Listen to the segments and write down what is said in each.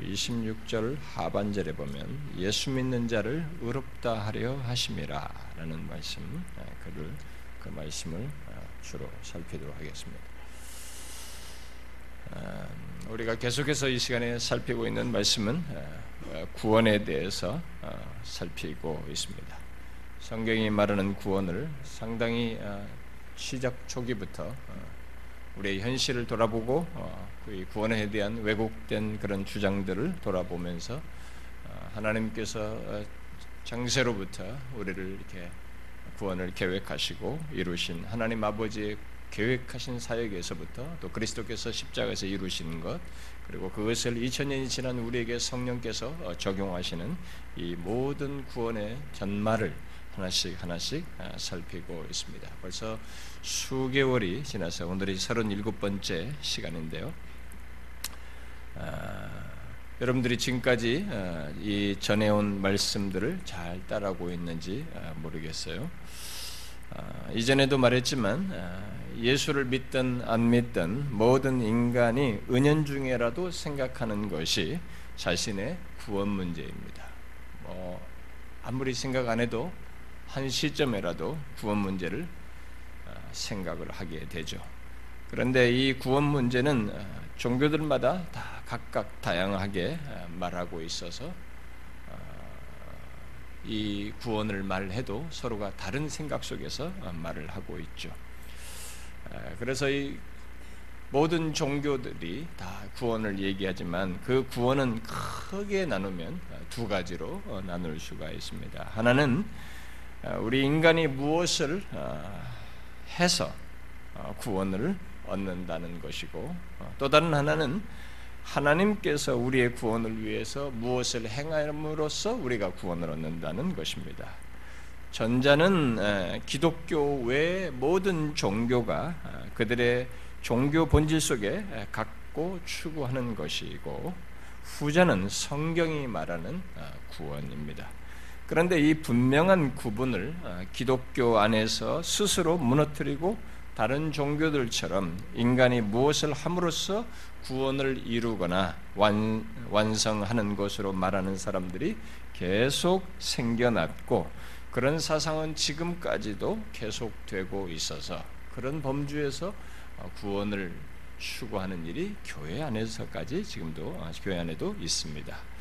26절 하반절에 보면 예수 믿는 자를 의롭다 하려 하심이라라는 말씀 그를 그 말씀을 주로 살피도록 하겠습니다. 우리가 계속해서 이 시간에 살피고 있는 말씀은 구원에 대해서 살피고 있습니다. 성경이 말하는 구원을 상당히 시작 초기부터 우리의 현실을 돌아보고 그 구원에 대한 왜곡된 그런 주장들을 돌아보면서 하나님께서 장세로부터 우리를 이렇게 구원을 계획하시고 이루신 하나님 아버지의 계획하신 사역에서부터 또 그리스도께서 십자가에서 이루신 것 그리고 그것을 2000년이 지난 우리에게 성령께서 어, 적용하시는 이 모든 구원의 전말을 하나씩 하나씩 아, 살피고 있습니다. 벌써 수개월이 지나서 오늘이 37번째 시간인데요. 아, 여러분들이 지금까지 아, 이 전해온 말씀들을 잘 따라고 있는지 아, 모르겠어요. 아, 이전에도 말했지만 아, 예수를 믿든 안 믿든 모든 인간이 은연중에라도 생각하는 것이 자신의 구원 문제입니다. 뭐 아무리 생각 안 해도 한 시점에라도 구원 문제를 아, 생각을 하게 되죠. 그런데 이 구원 문제는 종교들마다 다 각각 다양하게 말하고 있어서 이 구원을 말해도 서로가 다른 생각 속에서 말을 하고 있죠. 그래서 이 모든 종교들이 다 구원을 얘기하지만 그 구원은 크게 나누면 두 가지로 어, 나눌 수가 있습니다. 하나는 어, 우리 인간이 무엇을 어, 해서 구원을 얻는다는 것이고 또 다른 하나는 하나님께서 우리의 구원을 위해서 무엇을 행함으로써 우리가 구원을 얻는다는 것입니다. 전자는 기독교 외 모든 종교가 그들의 종교 본질 속에 갖고 추구하는 것이고 후자는 성경이 말하는 구원입니다. 그런데 이 분명한 구분을 기독교 안에서 스스로 무너뜨리고 다른 종교들처럼 인간이 무엇을 함으로써 구원을 이루거나 완, 완성하는 것으로 말하는 사람들이 계속 생겨났고 그런 사상은 지금까지도 계속되고 있어서 그런 범주에서 구원을 추구하는 일이 교회 안에서까지 지금도 어, 교회 안에도 있습니다.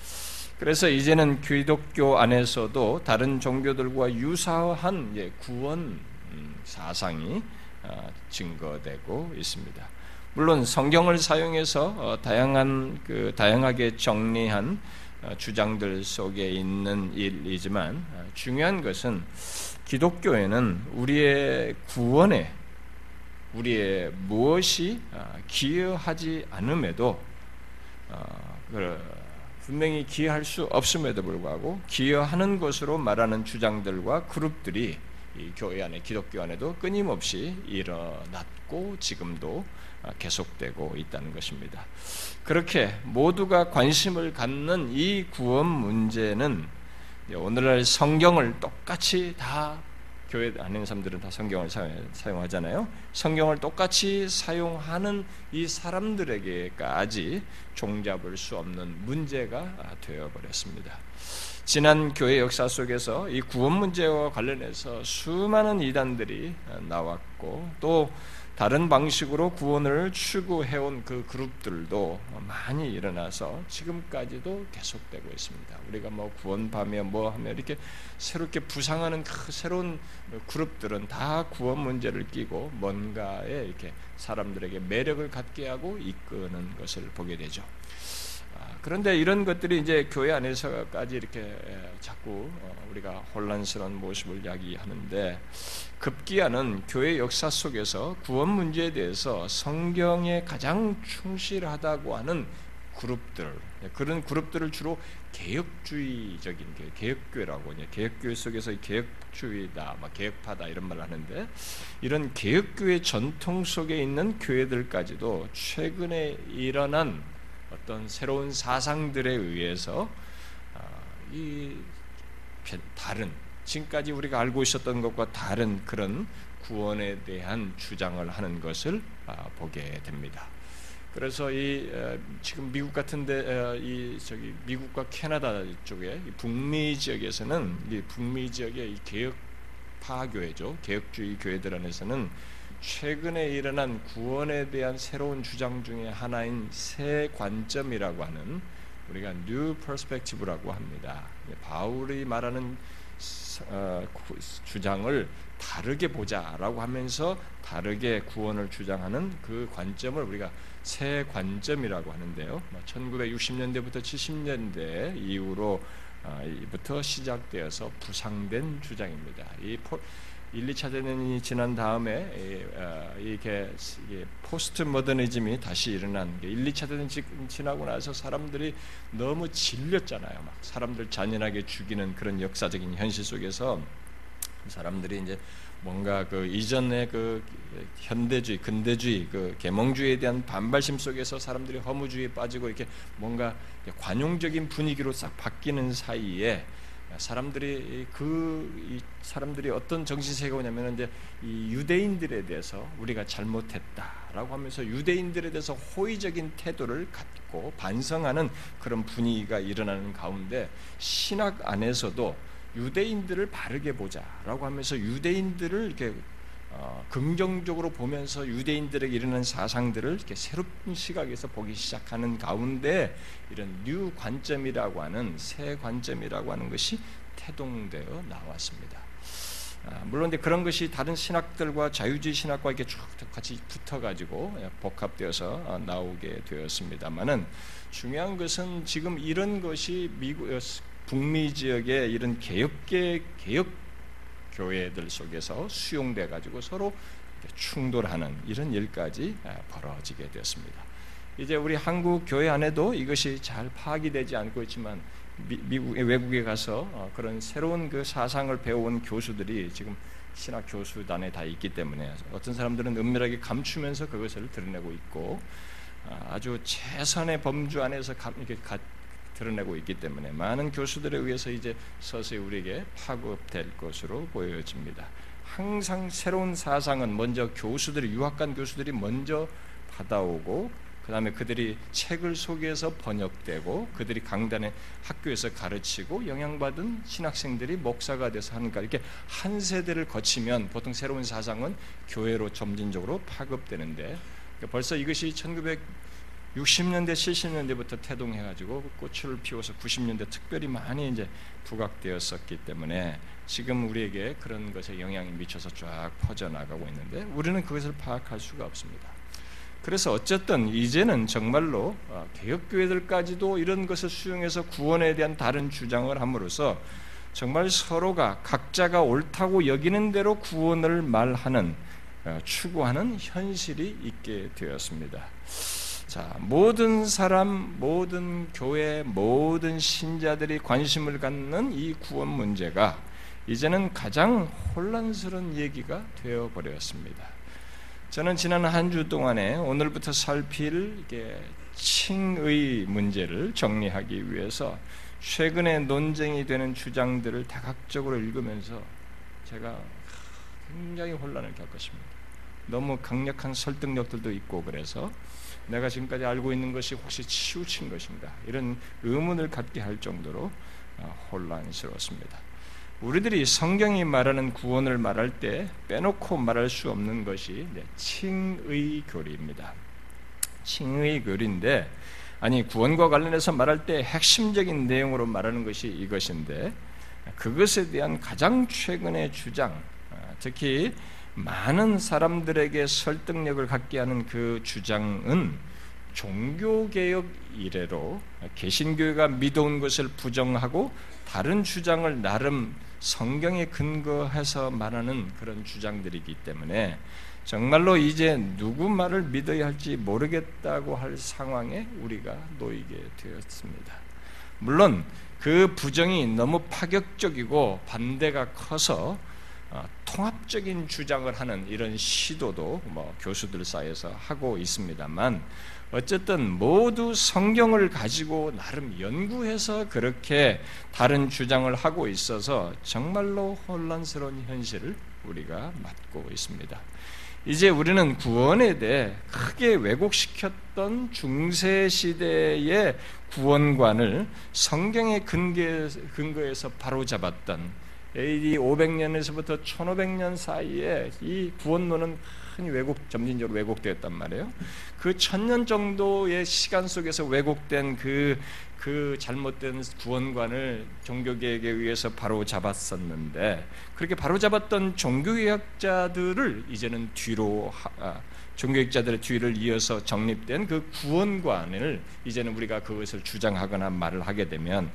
그래서 이제는 기독교 안에서도 다른 종교들과 유사한 구원 음, 사상이 어, 증거되고 있습니다. 물론 성경을 사용해서 어, 다양한 그 다양하게 정리한 어, 주장들 속에 있는 일이지만 중요한 것은 기독교에는 우리의 구원에 우리의 무엇이 기여하지 않음에도 그 분명히 기여할 수 없음에도 불구하고 기여하는 것으로 말하는 주장들과 그룹들이 이 교회 안에 기독교 안에도 끊임없이 일어났고 지금도 계속되고 있다는 것입니다. 그렇게 모두가 관심을 갖는 이 구원 문제는 오늘날 성경을 똑같이 다 교회 안에 사람들은 다 성경을 사용하잖아요. 성경을 똑같이 사용하는 이 사람들에게까지 종잡을 수 없는 문제가 되어버렸습니다. 지난 교회 역사 속에서 이 구원 문제와 관련해서 수많은 이단들이 나왔고 또 다른 방식으로 구원을 추구해온 그 그룹들도 많이 일어나서 지금까지도 계속되고 있습니다. 우리가 뭐 구원파며 뭐 하며 이렇게 새롭게 부상하는 그 새로운 그룹들은 다 구원 문제를 끼고 뭔가에 이렇게 사람들에게 매력을 갖게 하고 이끄는 것을 보게 되죠. 그런데 이런 것들이 이제 교회 안에서까지 이렇게 자꾸 어, 우리가 혼란스러운 모습을 야기하는데 급기야는 교회 역사 속에서 구원 문제에 대해서 성경에 가장 충실하다고 하는 그룹들 그런 그룹들을 주로 개혁주의적인 개혁교회라고 개혁교회 속에서 개혁주의다, 개혁파다 이런 말을 하는데 이런 개혁교회 전통 속에 있는 교회들까지도 최근에 일어난 어떤 새로운 사상들에 의해서 어, 이 다른 지금까지 우리가 알고 있었던 것과 다른 그런 구원에 대한 주장을 하는 것을 아, 보게 됩니다. 그래서 이 지금 미국 같은데 이 저기 미국과 캐나다 쪽에 북미 지역에서는 이 북미 지역의 이 개혁파 교회죠 개혁주의 교회들 안에서는 최근에 일어난 구원에 대한 새로운 주장 중에 하나인 새 관점이라고 하는 우리가 New Perspective라고 합니다. 바울이 말하는 어, 주장을 다르게 보자라고 하면서 다르게 구원을 주장하는 그 관점을 우리가 새 관점이라고 하는데요. 1960년대부터 뭐 70년대 이후로 부터 시작되어서 부상된 주장입니다. 이 1, 2차 대전이 지난 다음에 어, 이게 포스트 모더니즘이 다시 일어난 게 1, 2차 대전 지나고 나서 사람들이 너무 질렸잖아요. 막 사람들 잔인하게 죽이는 그런 역사적인 현실 속에서 사람들이 이제 뭔가 그 이전의 그 현대주의, 근대주의, 그 계몽주의에 대한 반발심 속에서 사람들이 허무주의에 빠지고 이렇게 뭔가 관용적인 분위기로 싹 바뀌는 사이에 사람들이 그 사람들이 어떤 정신세계가 오냐면 이제 이 유대인들에 대해서 우리가 잘못했다라고 하면서 유대인들에 대해서 호의적인 태도를 갖고 반성하는 그런 분위기가 일어나는 가운데 신학 안에서도 유대인들을 바르게 보자라고 하면서 유대인들을 이렇게 어, 긍정적으로 보면서 유대인들에게 일어난 사상들을 이렇게 새로운 시각에서 보기 시작하는 가운데 이런 new 관점이라고 하는 새 관점이라고 하는 것이 태동되어 나왔습니다. 아, 물론 그런 것이 다른 신학들과 자유주의 신학과 이렇게 쭉 같이 붙어가지고 복합되어서 어, 나오게 되었습니다만은 중요한 것은 지금 이런 것이 미국 어, 북미 지역의 이런 개혁계 개혁 교회들 속에서 수용돼 가지고 서로 충돌하는 이런 일까지 아, 벌어지게 되었습니다. 이제 우리 한국 교회 안에도 이것이 잘 파악이 되지 않고 있지만 미, 국 외국에 가서 어, 그런 새로운 그 사상을 배워온 교수들이 지금 신학 교수단에 다 있기 때문에 어떤 사람들은 은밀하게 감추면서 그것을 드러내고 있고 아, 아주 최선의 범주 안에서 이렇게 드러내고 있기 때문에 많은 교수들에 의해서 이제 서서히 우리에게 파급될 것으로 보여집니다. 항상 새로운 사상은 먼저 교수들이 유학간 교수들이 먼저 받아오고 그 다음에 그들이 책을 소개해서 번역되고 그들이 강단에 학교에서 가르치고 영향받은 신학생들이 목사가 돼서 하는가 이렇게 한 세대를 거치면 보통 새로운 사상은 교회로 점진적으로 파급되는데 벌써 이것이 1900 60년대, 70년대부터 태동해 가지고 꽃을 피워서 90년대 특별히 많이 이제 부각되었었기 때문에 지금 우리에게 그런 것에 영향이 미쳐서 쫙 퍼져 나가고 있는데 우리는 그것을 파악할 수가 없습니다. 그래서 어쨌든 이제는 정말로 어, 개혁 교회들까지도 이런 것을 수용해서 구원에 대한 다른 주장을 함으로써 정말 서로가 각자가 옳다고 여기는 대로 구원을 말하는 어, 추구하는 현실이 있게 되었습니다. 자, 모든 사람, 모든 교회, 모든 신자들이 관심을 갖는 이 구원 문제가 이제는 가장 혼란스러운 얘기가 되어 버렸습니다. 저는 지난 한 주 동안에 오늘부터 살필 칭의 문제를 정리하기 위해서 최근에 논쟁이 되는 주장들을 다각적으로 읽으면서 제가 굉장히 혼란을 겪었습니다. 너무 강력한 설득력들도 있고 그래서 내가 지금까지 알고 있는 것이 혹시 치우친 것인가 이런 의문을 갖게 할 정도로 어, 혼란스러웠습니다. 우리들이 성경이 말하는 구원을 말할 때 빼놓고 말할 수 없는 것이 칭의 교리입니다. 칭의 교리인데 아니 구원과 관련해서 말할 때 핵심적인 내용으로 말하는 것이 이것인데 그것에 대한 가장 최근의 주장, 어, 특히 많은 사람들에게 설득력을 갖게 하는 그 주장은 종교개혁 이래로 개신교회가 믿어온 것을 부정하고 다른 주장을 나름 성경에 근거해서 말하는 그런 주장들이기 때문에 정말로 이제 누구 말을 믿어야 할지 모르겠다고 할 상황에 우리가 놓이게 되었습니다. 물론 그 부정이 너무 파격적이고 반대가 커서 어, 통합적인 주장을 하는 이런 시도도 뭐 교수들 사이에서 하고 있습니다만 어쨌든 모두 성경을 가지고 나름 연구해서 그렇게 다른 주장을 하고 있어서 정말로 혼란스러운 현실을 우리가 맞고 있습니다. 이제 우리는 구원에 대해 크게 왜곡시켰던 중세 시대의 구원관을 성경의 근거에서 바로 잡았던 AD 500년에서부터 1500년 사이에 이 구원론은 큰 왜곡, 점진적으로 왜곡되었단 말이에요. 그 천년 정도의 시간 속에서 왜곡된 그, 그 잘못된 구원관을 종교개혁에 의해서 바로 잡았었는데, 그렇게 바로 잡았던 종교개혁자들을 이제는 뒤로, 아, 종교개혁자들의 뒤를 이어서 정립된 그 구원관을 이제는 우리가 그것을 주장하거나 말을 하게 되면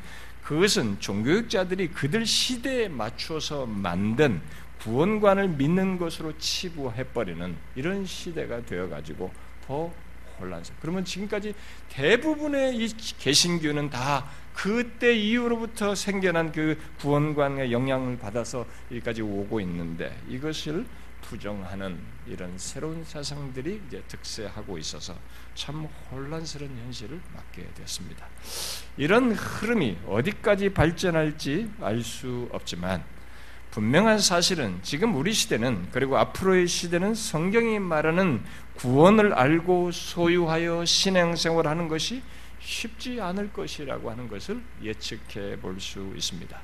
그것은 종교육자들이 그들 시대에 맞추어서 만든 구원관을 믿는 것으로 치부해버리는 이런 시대가 되어가지고 더 혼란스러워. 그러면 지금까지 대부분의 이 개신교는 다 그때 이후로부터 생겨난 그 구원관의 영향을 받아서 여기까지 오고 있는데 이것을 부정하는 이런 새로운 사상들이 이제 득세하고 있어서 참 혼란스러운 현실을 맞게 됐습니다. 이런 흐름이 어디까지 발전할지 알 수 없지만 분명한 사실은 지금 우리 시대는 그리고 앞으로의 시대는 성경이 말하는 구원을 알고 소유하여 신앙생활하는 것이 쉽지 않을 것이라고 하는 것을 예측해 볼 수 있습니다.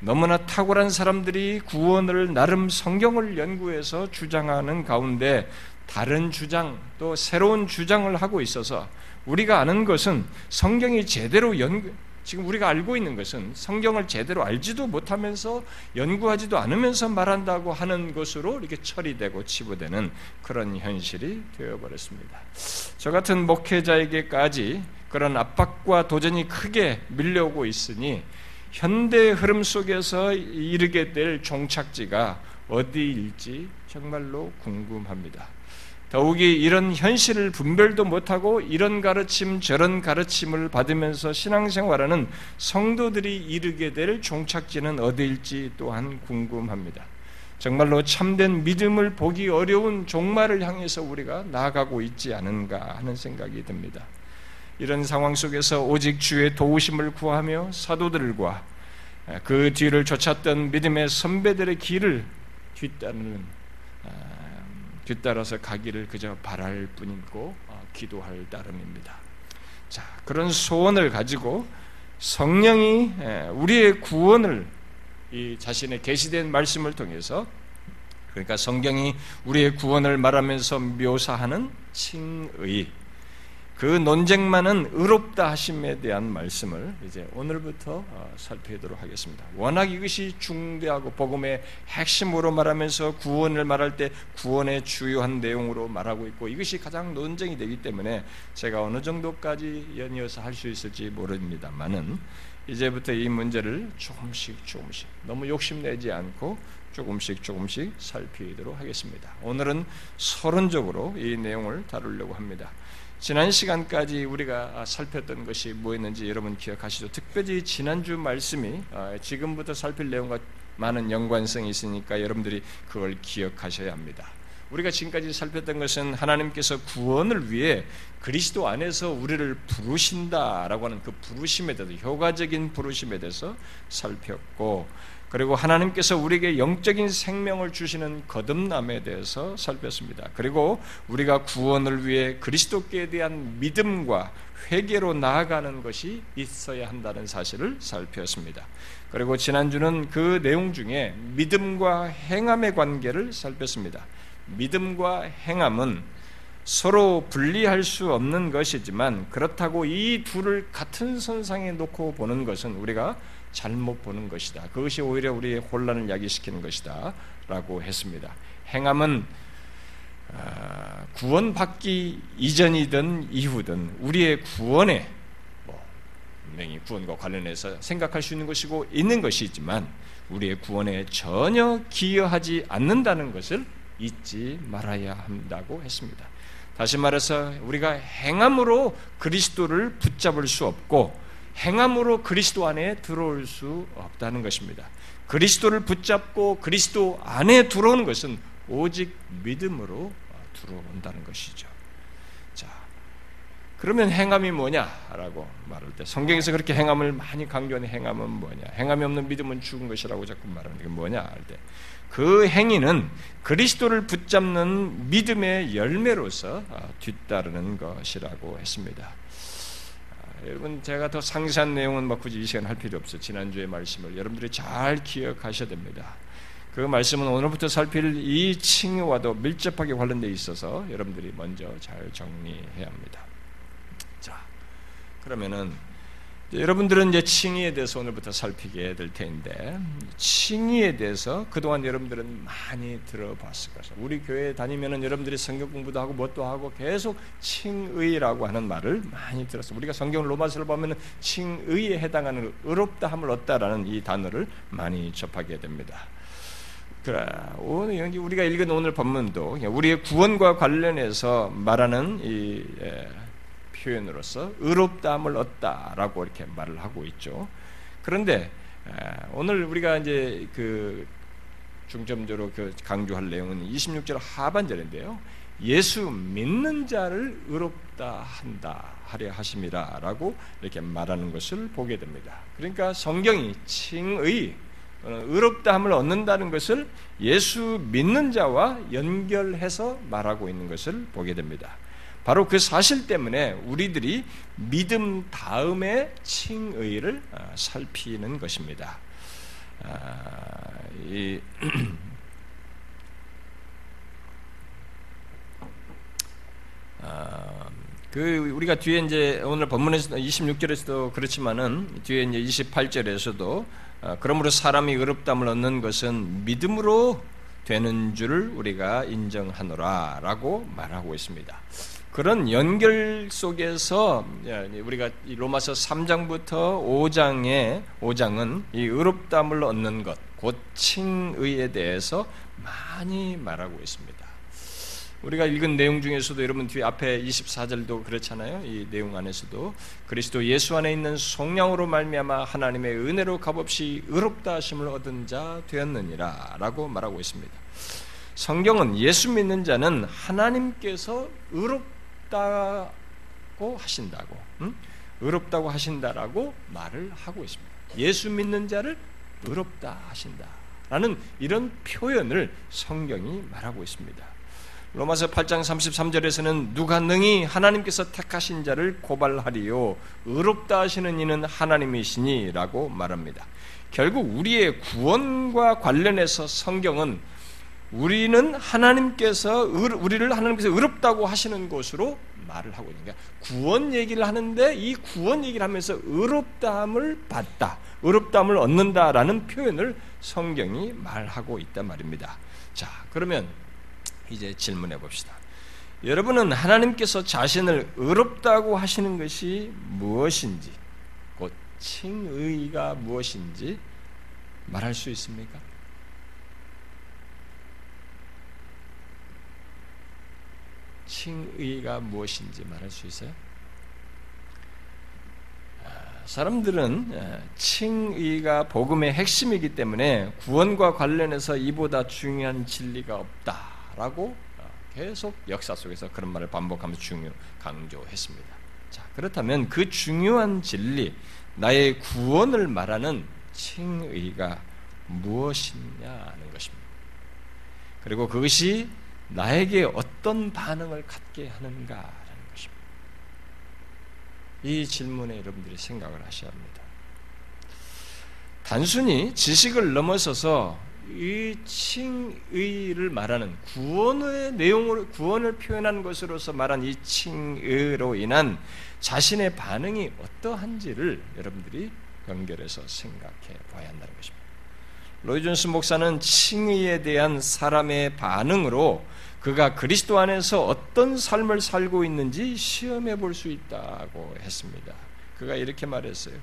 너무나 탁월한 사람들이 구원을 나름 성경을 연구해서 주장하는 가운데 다른 주장 또 새로운 주장을 하고 있어서 우리가 아는 것은 성경이 제대로 연 지금 우리가 알고 있는 것은 성경을 제대로 알지도 못하면서 연구하지도 않으면서 말한다고 하는 것으로 이렇게 처리되고 치부되는 그런 현실이 되어버렸습니다. 저 같은 목회자에게까지 그런 압박과 도전이 크게 밀려오고 있으니 현대 흐름 속에서 이르게 될 종착지가 어디일지 정말로 궁금합니다. 더욱이 이런 현실을 분별도 못하고 이런 가르침 저런 가르침을 받으면서 신앙생활하는 성도들이 이르게 될 종착지는 어디일지 또한 궁금합니다. 정말로 참된 믿음을 보기 어려운 종말을 향해서 우리가 나아가고 있지 않은가 하는 생각이 듭니다. 이런 상황 속에서 오직 주의 도우심을 구하며 사도들과 그 뒤를 쫓았던 믿음의 선배들의 길을 뒤따르는 아, 뒤따라서 가기를 그저 바랄 뿐이고 어, 기도할 따름입니다. 자 그런 소원을 가지고 성령이 우리의 구원을 이 자신의 계시된 말씀을 통해서 그러니까 성경이 우리의 구원을 말하면서 묘사하는 칭의 그 논쟁만은 의롭다 하심에 대한 말씀을 이제 오늘부터 어, 살펴보도록 하겠습니다. 워낙 이것이 중대하고 복음의 핵심으로 말하면서 구원을 말할 때 구원의 주요한 내용으로 말하고 있고 이것이 가장 논쟁이 되기 때문에 제가 어느 정도까지 연이어서 할 수 있을지 모릅니다만은 이제부터 이 문제를 조금씩 조금씩 너무 욕심내지 않고 조금씩 조금씩 살피도록 하겠습니다. 오늘은 서론적으로 이 내용을 다루려고 합니다. 지난 시간까지 우리가 살폈던 것이 뭐였는지 여러분 기억하시죠? 특별히 지난주 말씀이 아, 지금부터 살필 내용과 많은 연관성이 있으니까 여러분들이 그걸 기억하셔야 합니다. 우리가 지금까지 살폈던 것은 하나님께서 구원을 위해 그리스도 안에서 우리를 부르신다라고 하는 그 부르심에 대해서 효과적인 부르심에 대해서 살폈고 그리고 하나님께서 우리에게 영적인 생명을 주시는 거듭남에 대해서 살폈습니다. 그리고 우리가 구원을 위해 그리스도께 대한 믿음과 회개로 나아가는 것이 있어야 한다는 사실을 살폈습니다. 그리고 지난주는 그 내용 중에 믿음과 행함의 관계를 살폈습니다. 믿음과 행함은 서로 분리할 수 없는 것이지만 그렇다고 이 둘을 같은 선상에 놓고 보는 것은 우리가 잘못 보는 것이다. 그것이 오히려 우리의 혼란을 야기시키는 것이다. 라고 했습니다. 행함은 아, 구원받기 이전이든 이후든 우리의 구원에 뭐 분명히 구원과 관련해서 생각할 수 있는 것이고 있는 것이지만 우리의 구원에 전혀 기여하지 않는다는 것을 잊지 말아야 한다고 했습니다. 다시 말해서 우리가 행함으로 그리스도를 붙잡을 수 없고 행함으로 그리스도 안에 들어올 수 없다는 것입니다. 그리스도를 붙잡고 그리스도 안에 들어오는 것은 오직 믿음으로 들어온다는 것이죠. 자, 그러면 행함이 뭐냐라고 말할 때 성경에서 그렇게 행함을 많이 강조하는 행함은 뭐냐? 행함이 없는 믿음은 죽은 것이라고 자꾸 말하는 게 뭐냐 할 때 그 행위는 그리스도를 붙잡는 믿음의 열매로서 아, 뒤따르는 것이라고 했습니다. 아, 여러분 제가 더 상세한 내용은 뭐 굳이 이 시간 할 필요 없어. 지난주의 말씀을 여러분들이 잘 기억하셔야 됩니다. 그 말씀은 오늘부터 살필 이 칭의와도 밀접하게 관련돼 있어서 여러분들이 먼저 잘 정리해야 합니다. 자, 그러면은 여러분들은 이제 칭의에 대해서 오늘부터 살피게 될 텐데 칭의에 대해서 그동안 여러분들은 많이 들어봤을 것이다. 우리 교회 다니면은 여러분들이 성경 공부도 하고 뭣도 하고 계속 칭의라고 하는 말을 많이 들었어. 우리가 성경 로마서를 보면은 칭의에 해당하는 의롭다함을 얻다라는 이 단어를 많이 접하게 됩니다. 그래 오늘 우리가 읽은 오늘 본문도 우리의 구원과 관련해서 말하는 이 예, 표현으로서 의롭다함을 얻다라고 이렇게 말을 하고 있죠. 그런데 오늘 우리가 이제 그 중점적으로 그 강조할 내용은 26절 하반절인데요. 예수 믿는 자를 의롭다 한다 하려 하심이라라고 이렇게 말하는 것을 보게 됩니다. 그러니까 성경이 칭의 의롭다함을 얻는다는 것을 예수 믿는 자와 연결해서 말하고 있는 것을 보게 됩니다. 바로 그 사실 때문에 우리들이 믿음 다음에 칭의를 아, 살피는 것입니다. 아, 이, 아, 그 우리가 뒤에 이제 오늘 본문에서 26절에서도 그렇지만은 뒤에 이제 28절에서도 그러므로 사람이 의롭담을 얻는 것은 믿음으로 되는 줄을 우리가 인정하노라라고 말하고 있습니다. 그런 연결 속에서 우리가 로마서 3장부터 5장의 5장은 이 의롭담을 얻는 것, 곧 칭의에 대해서 많이 말하고 있습니다. 우리가 읽은 내용 중에서도 여러분 뒤에 앞에 24절도 그렇잖아요. 이 내용 안에서도 그리스도 예수 안에 있는 속량으로 말미암아 하나님의 은혜로 값없이 의롭다 하심을 얻은 자 되었느니라라고 말하고 있습니다. 성경은 예수 믿는 자는 하나님께서 의롭 의롭다고 하신다고, 응? 의롭다고 하신다라고 말을 하고 있습니다. 예수 믿는 자를 의롭다 하신다라는 이런 표현을 성경이 말하고 있습니다. 로마서 8장 33절에서는 누가 능히 하나님께서 택하신 자를 고발하리요 의롭다 하시는 이는 하나님이시니라고 말합니다. 결국 우리의 구원과 관련해서 성경은 우리는 하나님께서 우리를 하나님께서 의롭다고 하시는 것으로 말을 하고 있는 거야. 구원 얘기를 하는데 이 구원 얘기를 하면서 의롭다함을 받다, 의롭다함을 얻는다라는 표현을 성경이 말하고 있단 말입니다. 자, 그러면 이제 질문해 봅시다. 여러분은 하나님께서 자신을 의롭다고 하시는 것이 무엇인지, 곧 칭의가 무엇인지 말할 수 있습니까? 칭의가 무엇인지 말할 수 있어요? 아, 사람들은 칭의가 복음의 핵심이기 때문에 구원과 관련해서 이보다 중요한 진리가 없다라고 어, 계속 역사 속에서 그런 말을 반복하면서 중요 강조했습니다. 자, 그렇다면 그 중요한 진리, 나의 구원을 말하는 칭의가 무엇이냐는 것입니다. 그리고 그것이 나에게 어떤 반응을 갖게 하는가라는 것입니다. 이 질문에 여러분들이 생각을 하셔야 합니다. 단순히 지식을 넘어서서 이 칭의를 말하는 구원의 내용을 구원을 표현한 것으로서 말한 이 칭의로 인한 자신의 반응이 어떠한지를 여러분들이 연결해서 생각해 봐야 한다는 것입니다. 로이존스 목사는 칭의에 대한 사람의 반응으로 그가 그리스도 안에서 어떤 삶을 살고 있는지 시험해 볼 수 있다고 했습니다. 그가 이렇게 말했어요.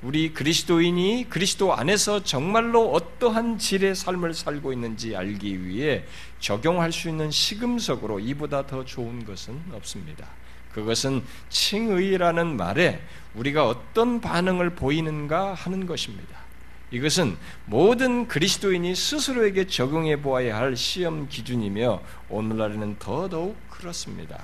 우리 그리스도인이 그리스도 안에서 정말로 어떠한 질의 삶을 살고 있는지 알기 위해 적용할 수 있는 시금석으로 이보다 더 좋은 것은 없습니다. 그것은 칭의라는 말에 우리가 어떤 반응을 보이는가 하는 것입니다. 이것은 모든 그리스도인이 스스로에게 적용해 보아야 할 시험 기준이며 오늘날에는 더더욱 그렇습니다.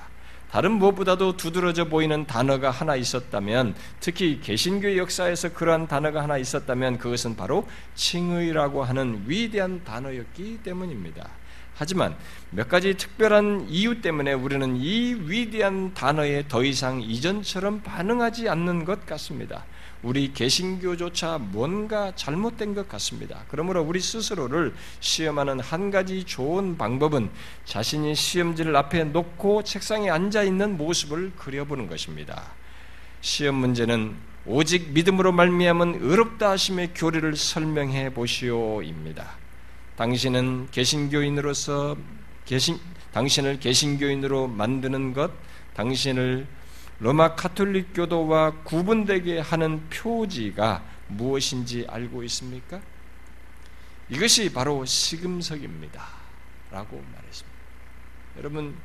다른 무엇보다도 두드러져 보이는 단어가 하나 있었다면, 특히 개신교 역사에서 그러한 단어가 하나 있었다면 그것은 바로 칭의라고 하는 위대한 단어였기 때문입니다. 하지만 몇 가지 특별한 이유 때문에 우리는 이 위대한 단어에 더 이상 이전처럼 반응하지 않는 것 같습니다. 우리 개신교조차 뭔가 잘못된 것 같습니다. 그러므로 우리 스스로를 시험하는 한 가지 좋은 방법은 자신이 시험지를 앞에 놓고 책상에 앉아 있는 모습을 그려보는 것입니다. 시험 문제는 오직 믿음으로 말미암은 의롭다 하심의 교리를 설명해 보시오입니다. 당신은 개신교인으로서 개신 당신을 개신교인으로 만드는 것, 당신을 로마 카톨릭 교도와 구분되게 하는 표지가 무엇인지 알고 있습니까? 이것이 바로 시금석입니다. 라고 말했습니다. 여러분,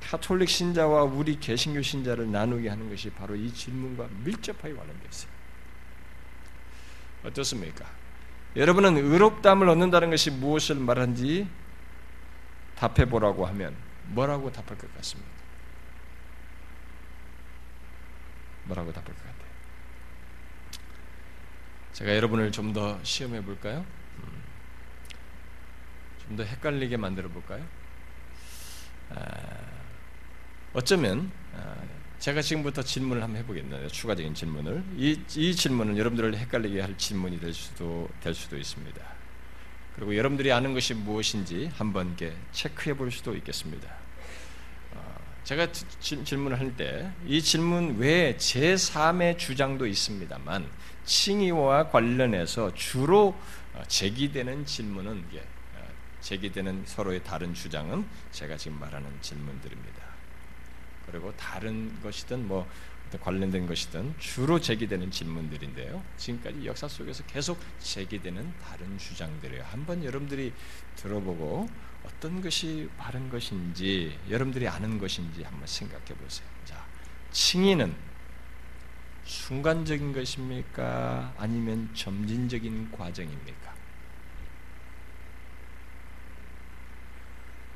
카톨릭 신자와 우리 개신교 신자를 나누게 하는 것이 바로 이 질문과 밀접하게 관련되어 있어요. 어떻습니까? 여러분은 의롭담을 얻는다는 것이 무엇을 말하는지 답해보라고 하면 뭐라고 답할 것 같습니까? 뭐라고 답할 것 같아요? 제가 여러분을 좀 더 시험해 볼까요? 음. 좀더 헷갈리게 만들어 볼까요? 아, 어쩌면 아, 제가 지금부터 질문을 한번 해보겠네요. 추가적인 질문을 이, 이 질문은 여러분들을 헷갈리게 할 질문이 될 수도 될 수도 있습니다. 그리고 여러분들이 아는 것이 무엇인지 한번 체크해 볼 수도 있겠습니다. 제가 질문을 할 때 이 질문 외에 제3의 주장도 있습니다만 칭의와 관련해서 주로 어, 제기되는 질문은 어, 제기되는 서로의 다른 주장은 제가 지금 말하는 질문들입니다. 그리고 다른 것이든 뭐 관련된 것이든 주로 제기되는 질문들인데요. 지금까지 역사 속에서 계속 제기되는 다른 주장들이에요. 한번 여러분들이 들어보고 어떤 것이 바른 것인지 여러분들이 아는 것인지 한번 생각해 보세요. 자, 칭의는 순간적인 것입니까? 아니면 점진적인 과정입니까?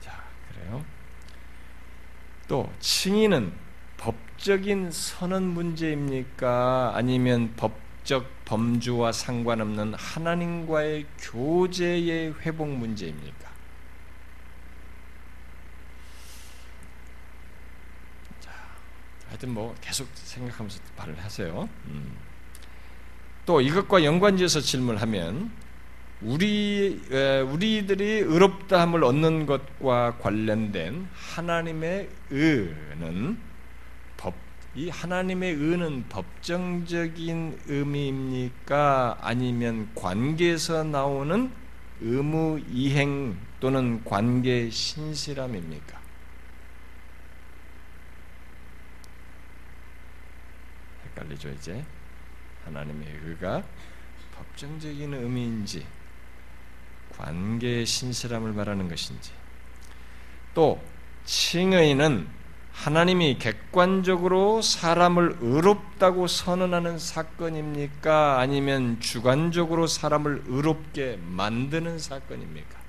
자, 그래요. 또 칭의는 법적인 선언 문제입니까? 아니면 법적 범주와 상관없는 하나님과의 교제의 회복 문제입니까? 하여튼 뭐 계속 생각하면서 말을 하세요. 음. 또 이것과 연관지어서 질문하면 우리 우리들이 의롭다함을 얻는 것과 관련된 하나님의 의는 법, 이 하나님의 의는 법정적인 의미입니까? 아니면 관계에서 나오는 의무 이행 또는 관계 신실함입니까? 헷갈리죠 이제 하나님의 의가 법정적인 의미인지 관계의 신실함을 말하는 것인지 또 칭의는 하나님이 객관적으로 사람을 의롭다고 선언하는 사건입니까? 아니면 주관적으로 사람을 의롭게 만드는 사건입니까?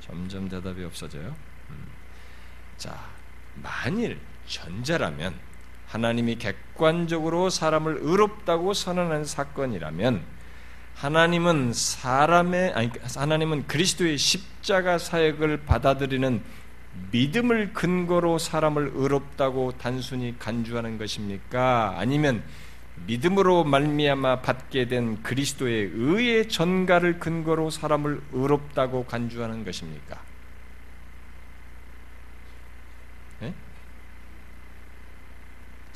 점점 대답이 없어져요. 음. 자, 만일 전자라면 하나님이 객관적으로 사람을 의롭다고 선언한 사건이라면 하나님은 사람의 아니 하나님은 그리스도의 십자가 사역을 받아들이는 믿음을 근거로 사람을 의롭다고 단순히 간주하는 것입니까? 아니면 믿음으로 말미암아 받게 된 그리스도의 의의 전가를 근거로 사람을 의롭다고 간주하는 것입니까?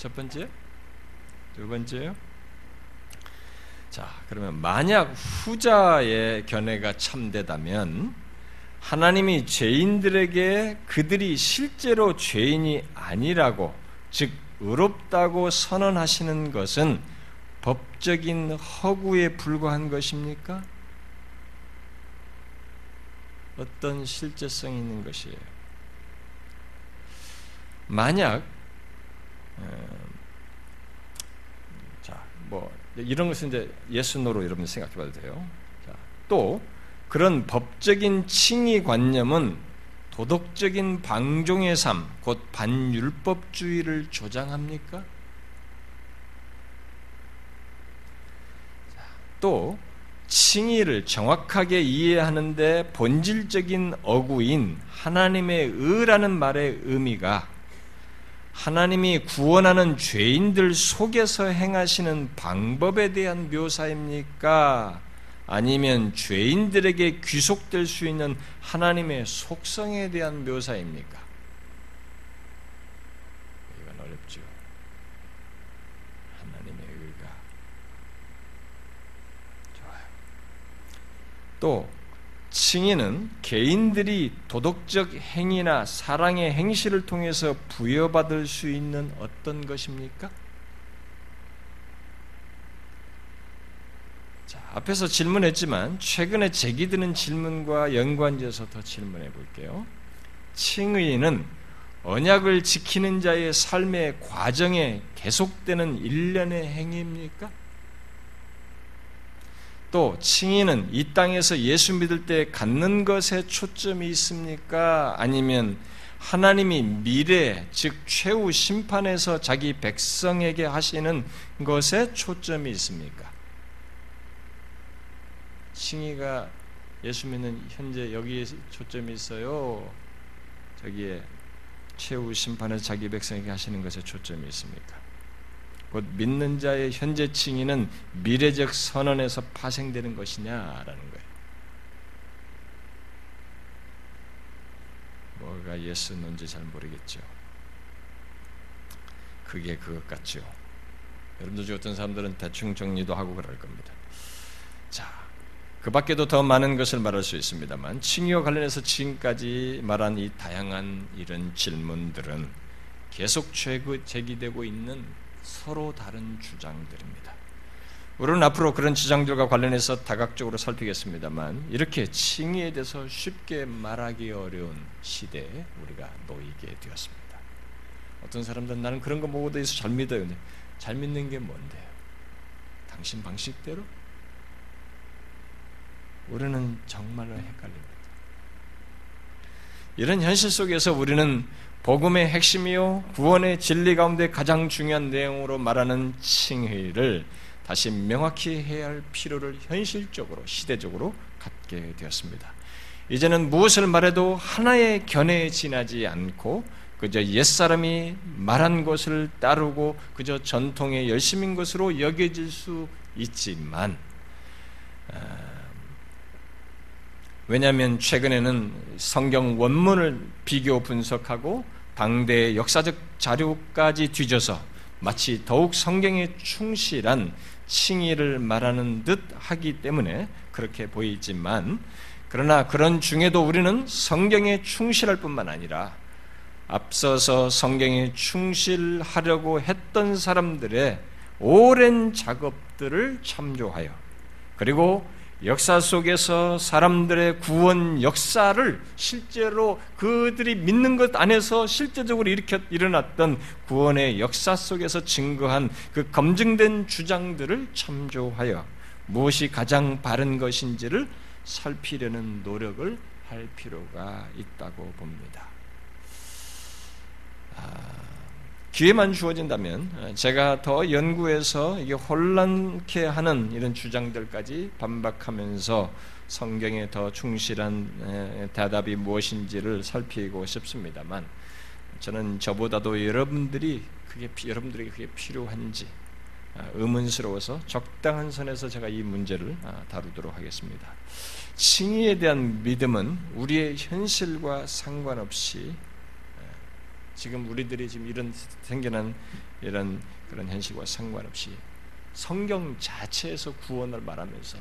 첫 번째, 두 번째요. 자, 그러면 만약 후자의 견해가 참되다면 하나님이 죄인들에게 그들이 실제로 죄인이 아니라고 즉 의롭다고 선언하시는 것은 법적인 허구에 불과한 것입니까? 어떤 실제성이 있는 것이에요? 만약 자, 뭐 이런 것은 이제 예스노로 여러분 생각해 봐도 돼요. 자, 또 그런 법적인 칭의 관념은 도덕적인 방종의 삶, 곧 반율법주의를 조장합니까? 또 칭의를 정확하게 이해하는데 본질적인 어구인 하나님의 의라는 말의 의미가 하나님이 구원하는 죄인들 속에서 행하시는 방법에 대한 묘사입니까? 아니면 죄인들에게 귀속될 수 있는 하나님의 속성에 대한 묘사입니까? 이건 어렵죠. 하나님의 의가. 좋아요. 또 칭의는 개인들이 도덕적 행위나 사랑의 행실을 통해서 부여받을 수 있는 어떤 것입니까? 자, 앞에서 질문했지만 최근에 제기되는 질문과 연관지어서 더 질문해 볼게요. 칭의는 언약을 지키는 자의 삶의 과정에 계속되는 일련의 행위입니까? 또 칭의는 이 땅에서 예수 믿을 때 갖는 것에 초점이 있습니까? 아니면 하나님이 미래, 즉 최후 심판에서 자기 백성에게 하시는 것에 초점이 있습니까? 칭의가 예수 믿는 현재 여기에 초점이 있어요. 저기에 최후 심판에서 자기 백성에게 하시는 것에 초점이 있습니까? 곧 믿는 자의 현재 칭의는 미래적 선언에서 파생되는 것이냐라는 거예요. 뭐가 예스는지 잘 모르겠죠. 그게 그것 같죠. 여러분들 중 어떤 사람들은 대충 정리도 하고 그럴 겁니다. 자, 그 밖에도 더 많은 것을 말할 수 있습니다만, 칭의와 관련해서 지금까지 말한 이 다양한 이런 질문들은 계속 제기되고 있는 서로 다른 주장들입니다. 우리는 앞으로 그런 주장들과 관련해서 다각적으로 살피겠습니다만 이렇게 칭의에 대해서 쉽게 말하기 어려운 시대에 우리가 놓이게 되었습니다. 어떤 사람들은 나는 그런 거 보고 대해서 잘 믿어요. 잘 믿는 게 뭔데요? 당신 방식대로? 우리는 정말로 헷갈립니다. 이런 현실 속에서 우리는 복음의 핵심이요 구원의 진리 가운데 가장 중요한 내용으로 말하는 칭의를 다시 명확히 해야 할 필요를 현실적으로 시대적으로 갖게 되었습니다. 이제는 무엇을 말해도 하나의 견해에 지나지 않고 그저 옛사람이 말한 것을 따르고 그저 전통의 열심인 것으로 여겨질 수 있지만 아, 왜냐하면 최근에는 성경 원문을 비교 분석하고 당대의 역사적 자료까지 뒤져서 마치 더욱 성경에 충실한 칭의를 말하는 듯 하기 때문에 그렇게 보이지만 그러나 그런 중에도 우리는 성경에 충실할 뿐만 아니라 앞서서 성경에 충실하려고 했던 사람들의 오랜 작업들을 참조하여 그리고 역사 속에서 사람들의 구원 역사를 실제로 그들이 믿는 것 안에서 실제적으로 일으켜 일어났던 구원의 역사 속에서 증거한 그 검증된 주장들을 참조하여 무엇이 가장 바른 것인지를 살피려는 노력을 할 필요가 있다고 봅니다. 아... 기회만 주어진다면 어, 제가 더 연구해서 이게 혼란케 하는 이런 주장들까지 반박하면서 성경에 더 충실한 대답이 무엇인지를 살피고 싶습니다만 저는 저보다도 여러분들이 그게 여러분들에게 그게 필요한지 아, 의문스러워서 적당한 선에서 제가 이 문제를 아, 다루도록 하겠습니다. 칭의에 대한 믿음은 우리의 현실과 상관없이 지금 우리들이 지금 이런 생겨난 이런 그런 현실과 상관없이 성경 자체에서 구원을 말하면서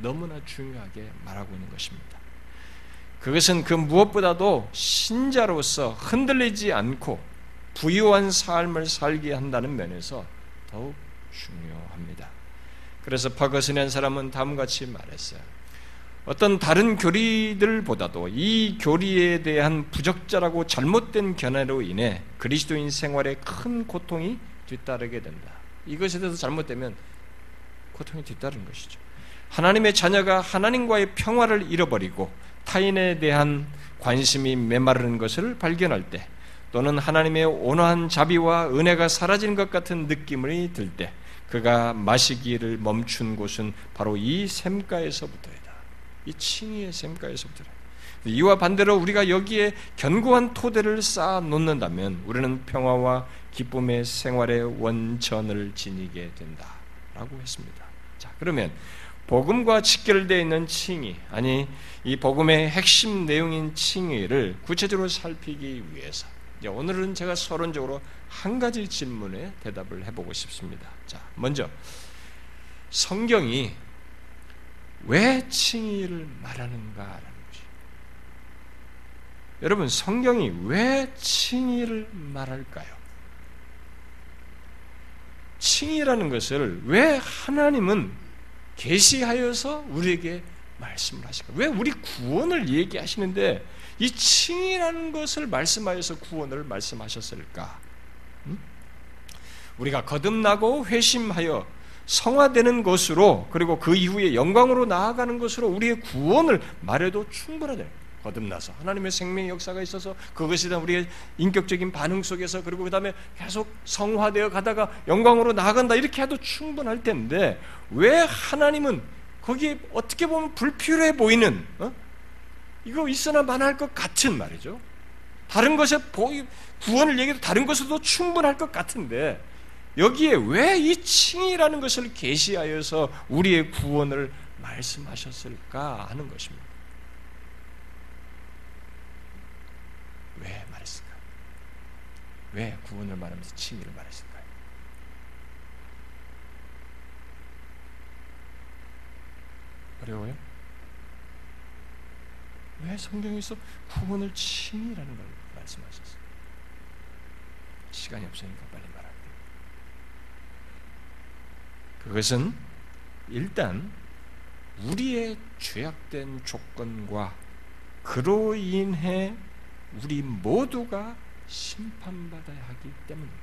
너무나 중요하게 말하고 있는 것입니다. 그것은 그 무엇보다도 신자로서 흔들리지 않고 부유한 삶을 살게 한다는 면에서 더욱 중요합니다. 그래서 파거슨한 사람은 다음과 같이 말했어요. 어떤 다른 교리들보다도 이 교리에 대한 부적절하고 잘못된 견해로 인해 그리스도인 생활에 큰 고통이 뒤따르게 된다. 이것에 대해서 잘못되면 고통이 뒤따르는 것이죠. 하나님의 자녀가 하나님과의 평화를 잃어버리고 타인에 대한 관심이 메마르는 것을 발견할 때 또는 하나님의 온화한 자비와 은혜가 사라지는 것 같은 느낌이 들 때 그가 마시기를 멈춘 곳은 바로 이 샘가에서부터이다. 이 칭의의 샘가에서부터다. 이와 반대로 우리가 여기에 견고한 토대를 쌓아 놓는다면 우리는 평화와 기쁨의 생활의 원천을 지니게 된다라고 했습니다. 자, 그러면 복음과 직결되어 있는 칭의, 아니 이 복음의 핵심 내용인 칭의를 구체적으로 살피기 위해서 오늘은 제가 서론적으로 한 가지 질문에 대답을 해보고 싶습니다. 자, 먼저 성경이 왜 칭의를 말하는가? 여러분 성경이 왜 칭의를 말할까요? 칭의라는 것을 왜 하나님은 계시하여서 우리에게 말씀을 하실까? 왜 우리 구원을 얘기하시는데 이 칭의라는 것을 말씀하여서 구원을 말씀하셨을까? 음? 우리가 거듭나고 회심하여 성화되는 것으로 그리고 그 이후에 영광으로 나아가는 것으로 우리의 구원을 말해도 충분하다. 거듭나서 하나님의 생명의 역사가 있어서 그것에 대한 우리의 인격적인 반응 속에서 그리고 그 다음에 계속 성화되어 가다가 영광으로 나아간다 이렇게 해도 충분할 텐데 왜 하나님은 거기에 어떻게 보면 불필요해 보이는 어? 이거 있어나 마나할 것 같은 말이죠. 다른 것에 구원을 얘기해도 다른 것으로도 충분할 것 같은데 여기에 왜 이 칭이라는 것을 계시하여서 우리의 구원을 말씀하셨을까 하는 것입니다. 왜 말했을까? 왜 구원을 말하면서 칭의를 말했을까요? 어려워요? 왜 성경에서 구원을 칭의라는 걸 말씀하셨어요? 시간이 없으니까 빨리 말할게요. 그것은 일단 우리의 죄악된 조건과 그로 인해 우리 모두가 심판받아야 하기 때문입니다.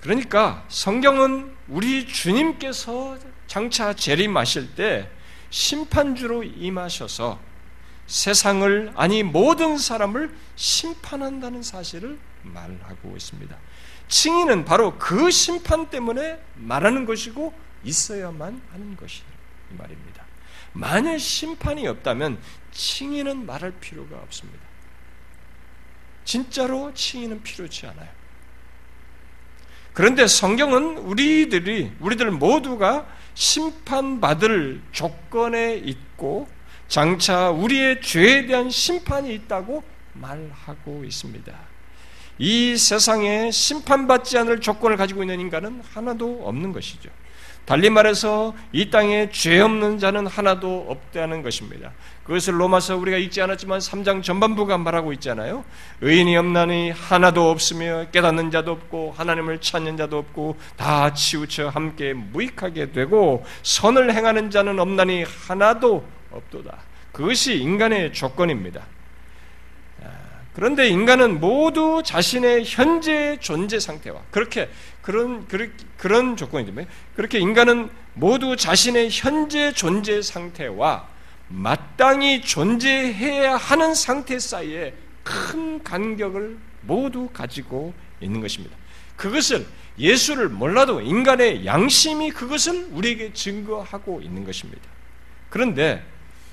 그러니까 성경은 우리 주님께서 장차 재림하실 때 심판주로 임하셔서 세상을 아니 모든 사람을 심판한다는 사실을 말하고 있습니다. 칭의는 바로 그 심판 때문에 말하는 것이고 있어야만 하는 것이 말입니다. 만일 심판이 없다면 칭의는 말할 필요가 없습니다. 진짜로 칭의는 필요치 않아요. 그런데 성경은 우리들이 우리들 모두가 심판받을 조건에 있고 장차 우리의 죄에 대한 심판이 있다고 말하고 있습니다. 이 세상에 심판받지 않을 조건을 가지고 있는 인간은 하나도 없는 것이죠. 달리 말해서 이 땅에 죄 없는 자는 하나도 없다는 것입니다. 그것을 로마서 우리가 읽지 않았지만 3장 전반부가 말하고 있잖아요. 의인이 없나니 하나도 없으며 깨닫는 자도 없고 하나님을 찾는 자도 없고 다 치우쳐 함께 무익하게 되고 선을 행하는 자는 없나니 하나도 없도다. 그것이 인간의 조건입니다. 그런데 인간은 모두 자신의 현재 존재 상태와 그렇게 그런 그런 조건이죠. 그렇게 인간은 모두 자신의 현재 존재 상태와 마땅히 존재해야 하는 상태 사이에 큰 간격을 모두 가지고 있는 것입니다. 그것을 예수를 몰라도 인간의 양심이 그것을 우리에게 증거하고 있는 것입니다. 그런데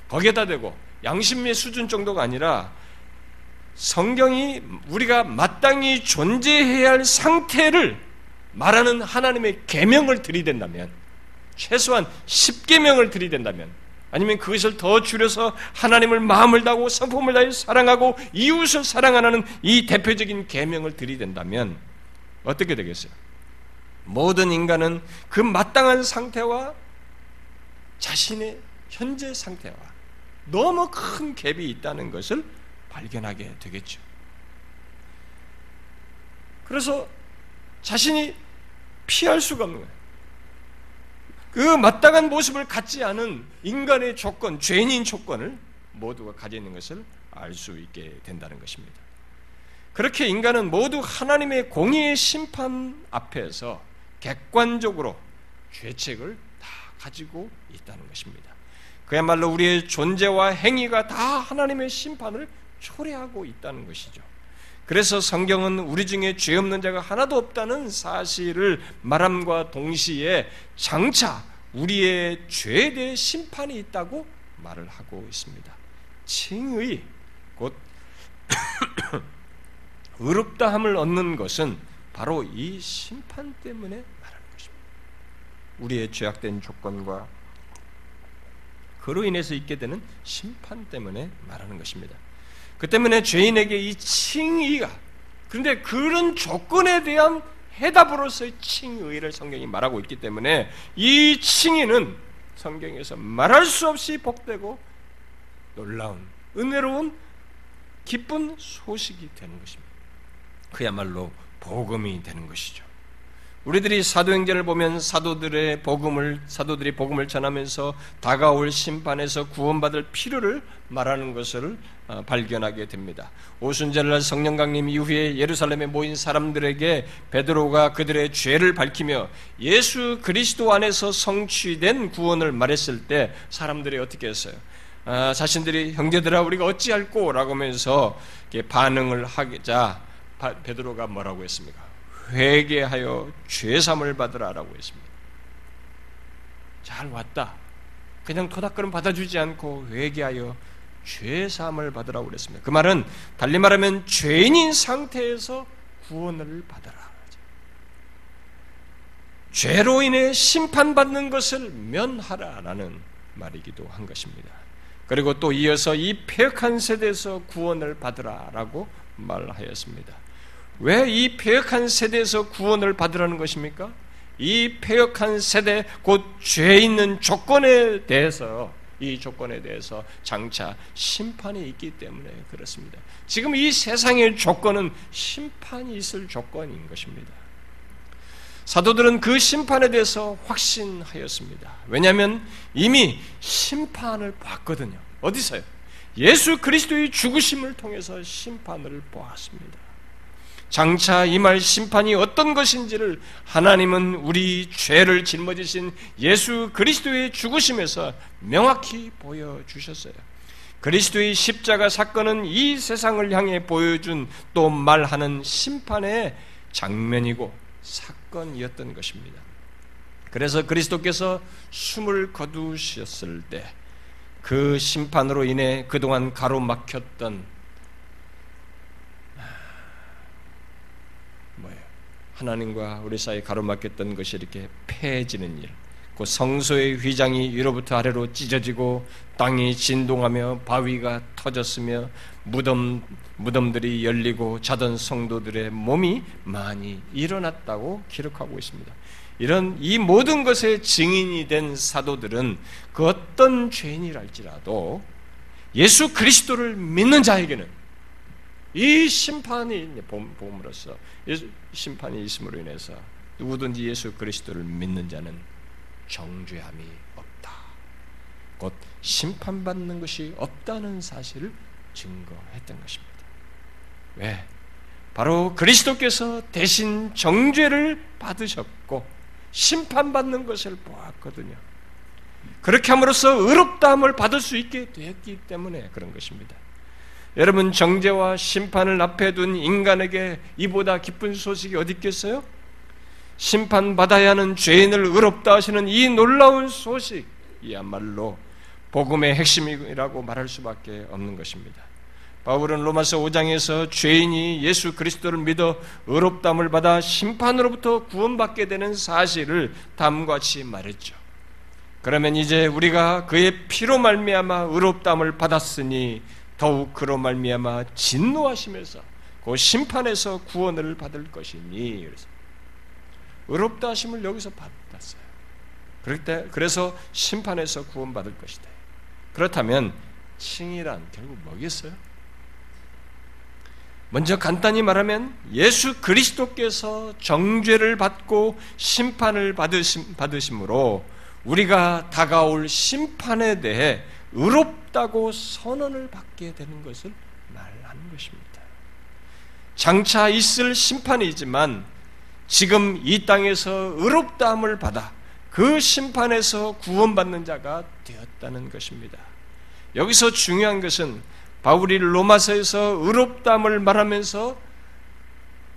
거기에다 대고 양심의 수준 정도가 아니라 성경이 우리가 마땅히 존재해야 할 상태를 말하는 하나님의 계명을 들이댄다면 최소한 10계명을 들이댄다면 아니면 그것을 더 줄여서 하나님을 마음을 다하고 성품을 다해 사랑하고 이웃을 사랑하는 이 대표적인 계명을 들이댄다면 어떻게 되겠어요? 모든 인간은 그 마땅한 상태와 자신의 현재 상태와 너무 큰 갭이 있다는 것을 발견하게 되겠죠. 그래서 자신이 피할 수가 없는 거예요. 그 마땅한 모습을 갖지 않은 인간의 조건, 죄인인 조건을 모두가 가져 있는 것을 알 수 있게 된다는 것입니다. 그렇게 인간은 모두 하나님의 공의의 심판 앞에서 객관적으로 죄책을 다 가지고 있다는 것입니다. 그야말로 우리의 존재와 행위가 다 하나님의 심판을 초래하고 있다는 것이죠. 그래서 성경은 우리 중에 죄 없는 자가 하나도 없다는 사실을 말함과 동시에 장차 우리의 죄에 대해 심판이 있다고 말을 하고 있습니다. 칭의 곧 의롭다함을 얻는 것은 바로 이 심판 때문에 말하는 것입니다. 우리의 죄악된 조건과 그로 인해서 있게 되는 심판 때문에 말하는 것입니다. 그 때문에 죄인에게 이 칭의가 그런데 그런 조건에 대한 해답으로서의 칭의를 성경이 말하고 있기 때문에 이 칭의는 성경에서 말할 수 없이 복되고 놀라운 은혜로운 기쁜 소식이 되는 것입니다. 그야말로 복음이 되는 것이죠. 우리들이 사도행전을 보면 사도들의 복음을 사도들이 복음을 전하면서 다가올 심판에서 구원받을 필요를 말하는 것을 어, 발견하게 됩니다. 오순절날 성령 강림 이후에 예루살렘에 모인 사람들에게 베드로가 그들의 죄를 밝히며 예수 그리스도 안에서 성취된 구원을 말했을 때 사람들이 어떻게 했어요? 아, 자신들이 형제들아 우리가 어찌할꼬라고 하면서 반응을 하자 베드로가 뭐라고 했습니까? 회개하여 죄삼을 받으라라고 했습니다. 잘 왔다. 그냥 토닥거림 받아주지 않고 회개하여 죄삼을 받으라고 그랬습니다. 그 말은 달리 말하면 죄인인 상태에서 구원을 받아라. 죄로 인해 심판받는 것을 면하라라는 말이기도 한 것입니다. 그리고 또 이어서 이 폐역한 세대에서 구원을 받으라라고 말하였습니다. 왜 이 폐역한 세대에서 구원을 받으라는 것입니까? 이 폐역한 세대, 곧 죄 있는 조건에 대해서, 이 조건에 대해서 장차 심판이 있기 때문에 그렇습니다. 지금 이 세상의 조건은 심판이 있을 조건인 것입니다. 사도들은 그 심판에 대해서 확신하였습니다. 왜냐하면 이미 심판을 봤거든요. 어디서요? 예수 그리스도의 죽으심을 통해서 심판을 보았습니다. 장차 임할 심판이 어떤 것인지를 하나님은 우리 죄를 짊어지신 예수 그리스도의 죽으심에서 명확히 보여주셨어요. 그리스도의 십자가 사건은 이 세상을 향해 보여준 또 말하는 심판의 장면이고 사건이었던 것입니다. 그래서 그리스도께서 숨을 거두셨을 때 그 심판으로 인해 그동안 가로막혔던 하나님과 우리 사이 가로막혔던 것이 이렇게 폐해지는 일, 그 성소의 휘장이 위로부터 아래로 찢어지고 땅이 진동하며 바위가 터졌으며 무덤 무덤들이 열리고 자던 성도들의 몸이 많이 일어났다고 기록하고 있습니다. 이런 이 모든 것의 증인이 된 사도들은 그 어떤 죄인이랄지라도 예수 그리스도를 믿는 자에게는 이 심판이 봄으로써 심판이 있음으로 인해서 누구든지 예수 그리스도를 믿는 자는 정죄함이 없다. 곧 심판받는 것이 없다는 사실을 증거했던 것입니다. 왜? 바로 그리스도께서 대신 정죄를 받으셨고 심판받는 것을 보았거든요. 그렇게 함으로써 의롭다함을 받을 수 있게 되었기 때문에 그런 것입니다. 여러분 정죄와 심판을 앞에 둔 인간에게 이보다 기쁜 소식이 어디 있겠어요? 심판받아야 하는 죄인을 의롭다 하시는 이 놀라운 소식 이야말로 복음의 핵심이라고 말할 수밖에 없는 것입니다. 바울은 로마서 5장에서 죄인이 예수 그리스도를 믿어 의롭담을 받아 심판으로부터 구원받게 되는 사실을 다음과 같이 말했죠. 그러면 이제 우리가 그의 피로 말미암아 의롭담을 받았으니 더욱 그로 말미암아 진노하시면서 그 심판에서 구원을 받을 것이니 그래서 의롭다 하심을 여기서 받았어요. 그럴 때 그래서 심판에서 구원받을 것이다. 그렇다면 칭이란 결국 뭐겠어요? 먼저 간단히 말하면 예수 그리스도께서 정죄를 받고 심판을 받으심, 받으심으로 우리가 다가올 심판에 대해 의롭 다고 선언을 받게 되는 것을 말하는 것입니다. 장차 있을 심판이지만 지금 이 땅에서 의롭다함을 받아 그 심판에서 구원받는 자가 되었다는 것입니다. 여기서 중요한 것은 바울이 로마서에서 의롭담을 말하면서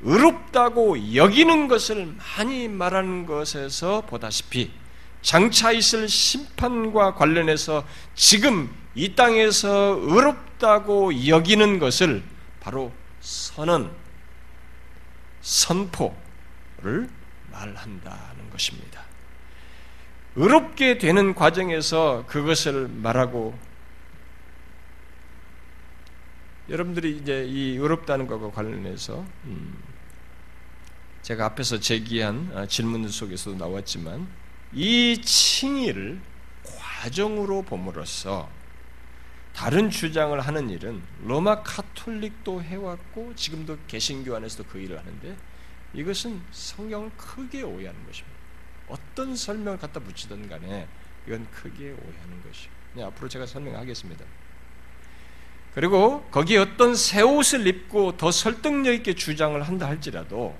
의롭다고 여기는 것을 많이 말하는 것에서 보다시피 장차 있을 심판과 관련해서 지금 이 땅에서 의롭다고 여기는 것을 바로 선언, 선포를 말한다는 것입니다. 의롭게 되는 과정에서 그것을 말하고 여러분들이 이제 이 의롭다는 것과 관련해서 음, 제가 앞에서 제기한 아, 질문 속에서도 나왔지만 이 칭의를 과정으로 봄으로써 다른 주장을 하는 일은 로마 카톨릭도 해왔고 지금도 개신교 안에서도 그 일을 하는데 이것은 성경을 크게 오해하는 것입니다. 어떤 설명을 갖다 붙이든 간에 이건 크게 오해하는 것이요. 네, 앞으로 제가 설명하겠습니다. 그리고 거기에 어떤 새 옷을 입고 더 설득력 있게 주장을 한다 할지라도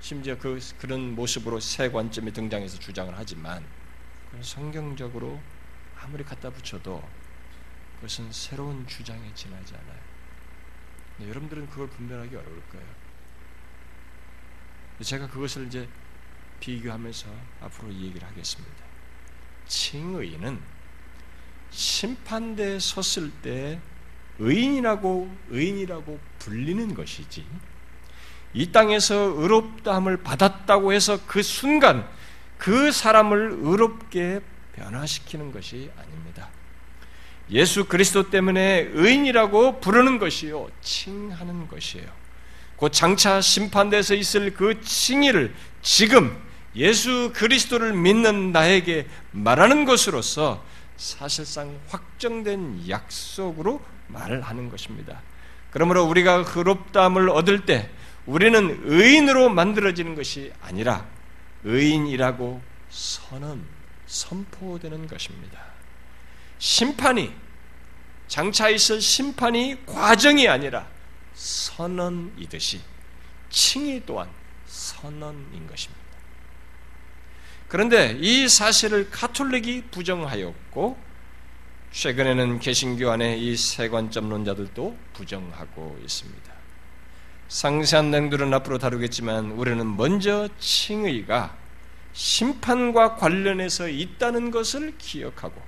심지어 그, 그런 모습으로 새 관점이 등장해서 주장을 하지만 성경적으로 아무리 갖다 붙여도 그것은 새로운 주장에 지나지 않아요. 네, 여러분들은 그걸 분별하기 어려울 거예요. 제가 그것을 이제 비교하면서 앞으로 이 얘기를 하겠습니다. 칭의는 심판대에 섰을 때 의인이라고 의인이라고 불리는 것이지 이 땅에서 의롭다함을 받았다고 해서 그 순간 그 사람을 의롭게 변화시키는 것이 아닙니다. 예수 그리스도 때문에 의인이라고 부르는 것이요, 칭하는 것이에요. 곧 장차 심판대에서 있을 그 칭의를 지금 예수 그리스도를 믿는 나에게 말하는 것으로서 사실상 확정된 약속으로 말을 하는 것입니다. 그러므로 우리가 의롭다함을 얻을 때 우리는 의인으로 만들어지는 것이 아니라 의인이라고 선언, 선포되는 것입니다. 심판이 장차 있을 심판이 과정이 아니라 선언이듯이 칭의 또한 선언인 것입니다. 그런데 이 사실을 카톨릭이 부정하였고 최근에는 개신교 안에 이 세관점론자들도 부정하고 있습니다. 상세한 내용들은 앞으로 다루겠지만 우리는 먼저 칭의가 심판과 관련해서 있다는 것을 기억하고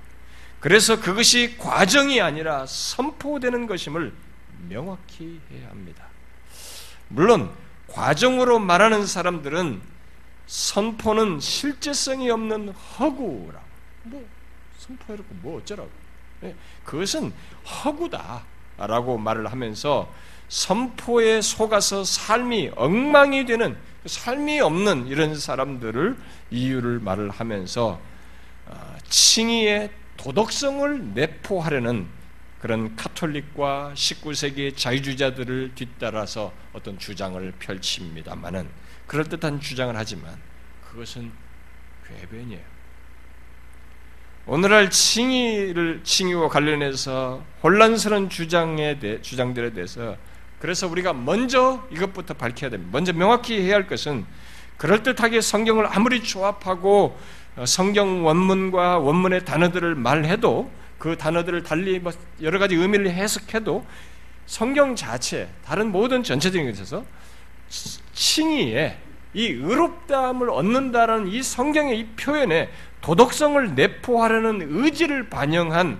그래서 그것이 과정이 아니라 선포되는 것임을 명확히 해야 합니다. 물론 과정으로 말하는 사람들은 선포는 실제성이 없는 허구라. 뭐 선포해놓고 뭐 어쩌라고. 네, 그것은 허구다라고 말을 하면서 선포에 속아서 삶이 엉망이 되는 삶이 없는 이런 사람들을 이유를 말을 하면서 어, 칭의의 도덕성을 내포하려는 그런 카톨릭과 19세기의 자유주의자들을 뒤따라서 어떤 주장을 펼칩니다만은 그럴듯한 주장을 하지만 그것은 괴변이에요. 오늘날 칭의를 칭의와 관련해서 혼란스러운 주장에 대, 주장들에 대해서 그래서 우리가 먼저 이것부터 밝혀야 됩니다. 먼저 명확히 해야 할 것은 그럴듯하게 성경을 아무리 조합하고 어, 성경 원문과 원문의 단어들을 말해도 그 단어들을 달리 뭐 여러 가지 의미를 해석해도 성경 자체 다른 모든 전체적인 것에서 칭의에 이 의롭다함을 얻는다는 이 성경의 이 표현에 도덕성을 내포하려는 의지를 반영한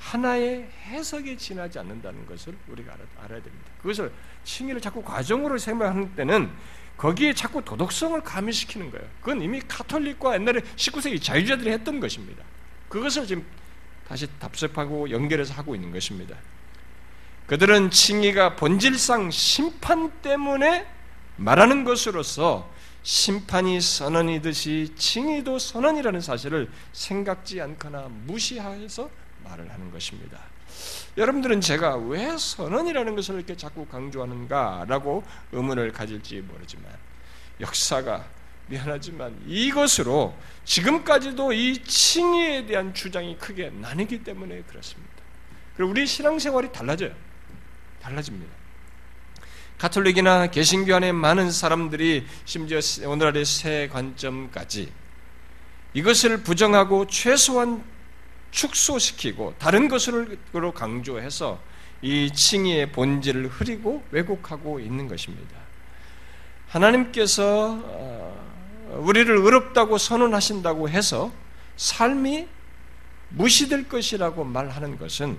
하나의 해석에 지나지 않는다는 것을 우리가 알아 야 됩니다. 그것을 칭의를 자꾸 과정으로 생각하는 때는 거기에 자꾸 도덕성을 가미시키는 거예요. 그건 이미 카톨릭과 옛날에 19세기 자유자들이 했던 것입니다. 그것을 지금 다시 답습하고 연결해서 하고 있는 것입니다. 그들은 칭의가 본질상 심판 때문에 말하는 것으로서 심판이 선언이듯이 칭의도 선언이라는 사실을 생각지 않거나 무시해서 말을 하는 것입니다. 여러분들은 제가 왜 선언이라는 것을 이렇게 자꾸 강조하는가라고 의문을 가질지 모르지만 역사가 미안하지만 이것으로 지금까지도 이 칭의에 대한 주장이 크게 나뉘기 때문에 그렇습니다. 그리고 우리 신앙생활이 달라져요. 달라집니다. 가톨릭이나 개신교 안에 많은 사람들이 심지어 오늘날의 새 관점까지 이것을 부정하고 최소한 축소시키고 다른 것으로 강조해서 이 칭의의 본질을 흐리고 왜곡하고 있는 것입니다. 하나님께서 어, 우리를 의롭다고 선언하신다고 해서 삶이 무시될 것이라고 말하는 것은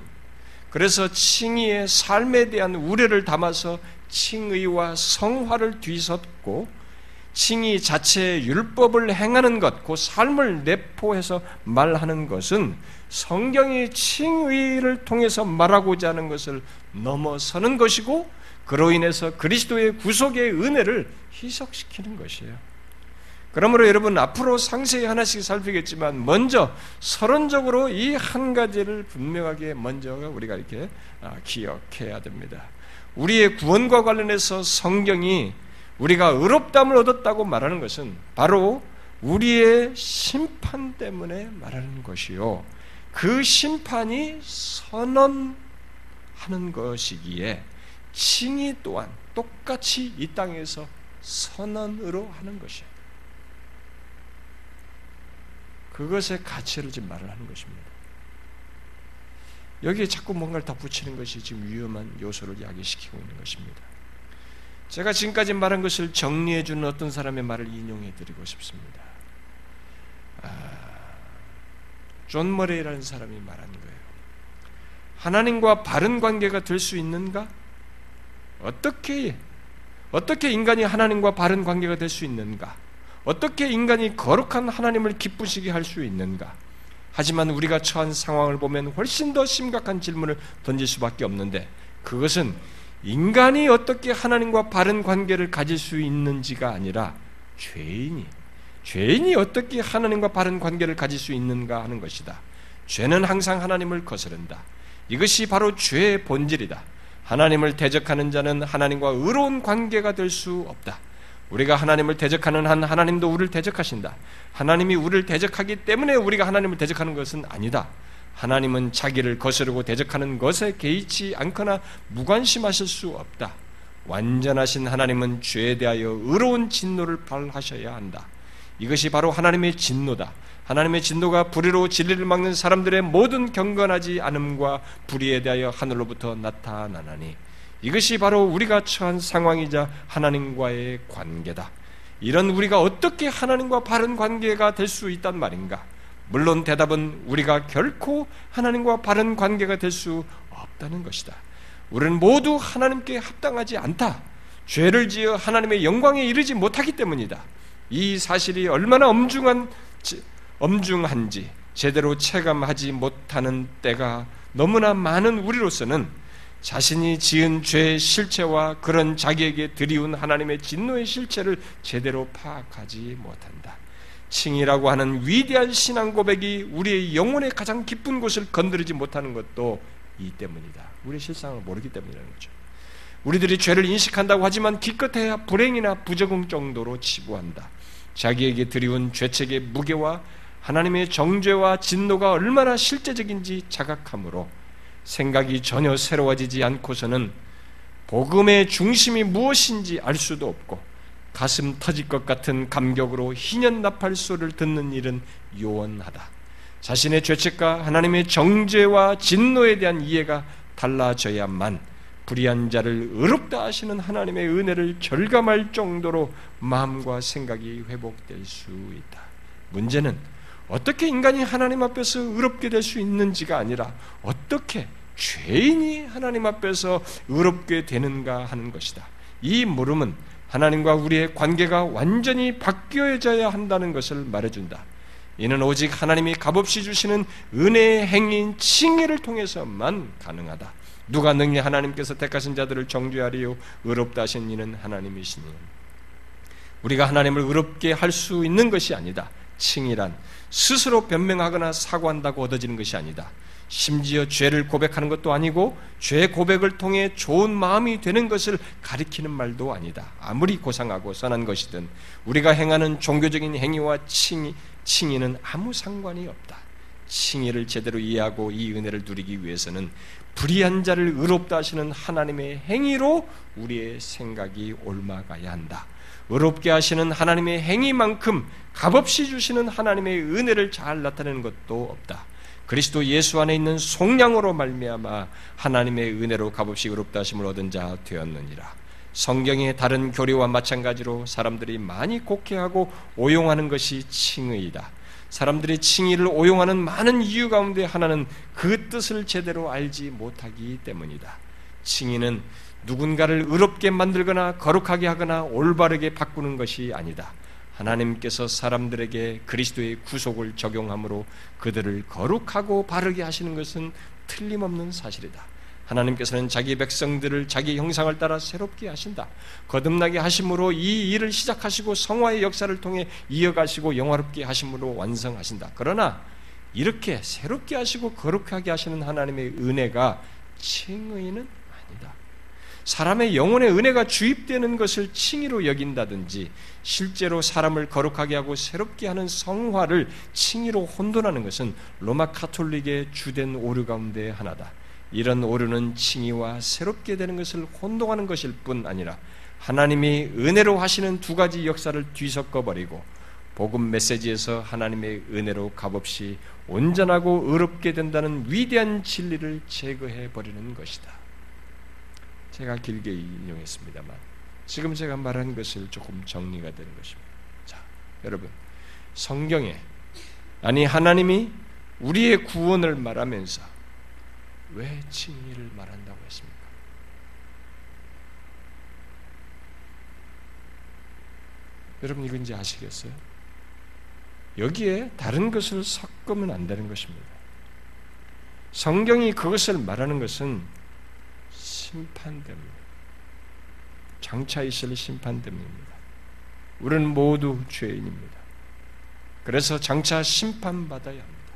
그래서 칭의의 삶에 대한 우려를 담아서 칭의와 성화를 뒤섞고 칭의 자체의 율법을 행하는 것, 그 삶을 내포해서 말하는 것은 성경이 칭의를 통해서 말하고자 하는 것을 넘어서는 것이고 그로 인해서 그리스도의 구속의 은혜를 희석시키는 것이에요. 그러므로 여러분 앞으로 상세히 하나씩 살피겠지만 먼저 서론적으로 이 한 가지를 분명하게 먼저 우리가 이렇게 아, 기억해야 됩니다. 우리의 구원과 관련해서 성경이 우리가 의롭담을 얻었다고 말하는 것은 바로 우리의 심판 때문에 말하는 것이요. 그 심판이 선언하는 것이기에 칭이 또한 똑같이 이 땅에서 선언으로 하는 것이에요. 그것의 가치를 지금 말을 하는 것입니다. 여기에 자꾸 뭔가를 덧붙이는 것이 지금 위험한 요소를 야기시키고 있는 것입니다. 제가 지금까지 말한 것을 정리해 주는 어떤 사람의 말을 인용해 드리고 싶습니다. 아, 존 머레이라는 사람이 말한 거예요. 하나님과 바른 관계가 될 수 있는가? 어떻게 어떻게 인간이 하나님과 바른 관계가 될 수 있는가? 어떻게 인간이 거룩한 하나님을 기쁘시게 할 수 있는가? 하지만 우리가 처한 상황을 보면 훨씬 더 심각한 질문을 던질 수밖에 없는데 그것은 인간이 어떻게 하나님과 바른 관계를 가질 수 있는지가 아니라 죄인이 죄인이 어떻게 하나님과 바른 관계를 가질 수 있는가 하는 것이다. 죄는 항상 하나님을 거스른다. 이것이 바로 죄의 본질이다. 하나님을 대적하는 자는 하나님과 의로운 관계가 될 수 없다. 우리가 하나님을 대적하는 한 하나님도 우리를 대적하신다. 하나님이 우리를 대적하기 때문에 우리가 하나님을 대적하는 것은 아니다. 하나님은 자기를 거스르고 대적하는 것에 개의치 않거나 무관심하실 수 없다. 완전하신 하나님은 죄에 대하여 의로운 진노를 발하셔야 한다. 이것이 바로 하나님의 진노다. 하나님의 진노가 불의로 진리를 막는 사람들의 모든 경건하지 않음과 불의에 대하여 하늘로부터 나타나나니 이것이 바로 우리가 처한 상황이자 하나님과의 관계다. 이런 우리가 어떻게 하나님과 바른 관계가 될 수 있단 말인가? 물론 대답은 우리가 결코 하나님과 바른 관계가 될 수 없다는 것이다. 우리는 모두 하나님께 합당하지 않다. 죄를 지어 하나님의 영광에 이르지 못하기 때문이다. 이 사실이 얼마나 엄중한 엄중한지 제대로 체감하지 못하는 때가 너무나 많은 우리로서는 자신이 지은 죄의 실체와 그런 자기에게 드리운 하나님의 진노의 실체를 제대로 파악하지 못한다. 칭이라고 하는 위대한 신앙 고백이 우리의 영혼의 가장 깊은 곳을 건드리지 못하는 것도 이 때문이다. 우리의 실상을 모르기 때문이라는 거죠. 우리들이 죄를 인식한다고 하지만 기껏해야 불행이나 부적응 정도로 치부한다. 자기에게 드리운 죄책의 무게와 하나님의 정죄와 진노가 얼마나 실제적인지 자각함으로 생각이 전혀 새로워지지 않고서는 복음의 중심이 무엇인지 알 수도 없고 가슴 터질 것 같은 감격으로 희년 나팔 소리를 듣는 일은 요원하다. 자신의 죄책과 하나님의 정죄와 진노에 대한 이해가 달라져야만 불의한 자를 의롭다 하시는 하나님의 은혜를 절감할 정도로 마음과 생각이 회복될 수 있다. 문제는 어떻게 인간이 하나님 앞에서 의롭게 될 수 있는지가 아니라 어떻게 죄인이 하나님 앞에서 의롭게 되는가 하는 것이다. 이 물음은 하나님과 우리의 관계가 완전히 바뀌어져야 한다는 것을 말해준다. 이는 오직 하나님이 값없이 주시는 은혜의 행인 칭의를 통해서만 가능하다. 누가 능히 하나님께서 택하신 자들을 정죄하리요 의롭다 하신 이는 하나님이시니 우리가 하나님을 의롭게 할 수 있는 것이 아니다. 칭이란 스스로 변명하거나 사과한다고 얻어지는 것이 아니다. 심지어 죄를 고백하는 것도 아니고 죄 고백을 통해 좋은 마음이 되는 것을 가리키는 말도 아니다. 아무리 고상하고 선한 것이든 우리가 행하는 종교적인 행위와 칭의, 칭의는 아무 상관이 없다. 칭의를 제대로 이해하고 이 은혜를 누리기 위해서는 불의한 자를 의롭다 하시는 하나님의 행위로 우리의 생각이 옮아가야 한다. 의롭게 하시는 하나님의 행위만큼 값없이 주시는 하나님의 은혜를 잘 나타내는 것도 없다. 그리스도 예수 안에 있는 속량으로 말미암아 하나님의 은혜로 값없이 의롭다 하심을 얻은 자 되었느니라. 성경의 다른 교리와 마찬가지로 사람들이 많이 곡해하고 오용하는 것이 칭의이다. 사람들이 칭의를 오용하는 많은 이유 가운데 하나는 그 뜻을 제대로 알지 못하기 때문이다. 칭의는 누군가를 의롭게 만들거나 거룩하게 하거나 올바르게 바꾸는 것이 아니다. 하나님께서 사람들에게 그리스도의 구속을 적용함으로 그들을 거룩하고 바르게 하시는 것은 틀림없는 사실이다. 하나님께서는 자기 백성들을 자기 형상을 따라 새롭게 하신다. 거듭나게 하심으로 이 일을 시작하시고 성화의 역사를 통해 이어가시고 영화롭게 하심으로 완성하신다. 그러나 이렇게 새롭게 하시고 거룩하게 하시는 하나님의 은혜가 칭의는 아니다. 사람의 영혼의 은혜가 주입되는 것을 칭의로 여긴다든지 실제로 사람을 거룩하게 하고 새롭게 하는 성화를 칭의로 혼돈하는 것은 로마 카톨릭의 주된 오류 가운데 하나다. 이런 오류는 칭의와 새롭게 되는 것을 혼동하는 것일 뿐 아니라 하나님이 은혜로 하시는 두 가지 역사를 뒤섞어 버리고 복음 메시지에서 하나님의 은혜로 값없이 온전하고 의롭게 된다는 위대한 진리를 제거해 버리는 것이다. 제가 길게 인용했습니다만 지금 제가 말한 것을 조금 정리가 되는 것입니다. 자, 여러분 성경에 아니 하나님이 우리의 구원을 말하면서 왜 칭의를 말한다고 했습니까? 여러분 이건지 아시겠어요? 여기에 다른 것을 섞으면 안 되는 것입니다. 성경이 그것을 말하는 것은 심판됩니다. 장차 있을 심판됨입니다. 우리는 모두 죄인입니다. 그래서 장차 심판받아야 합니다.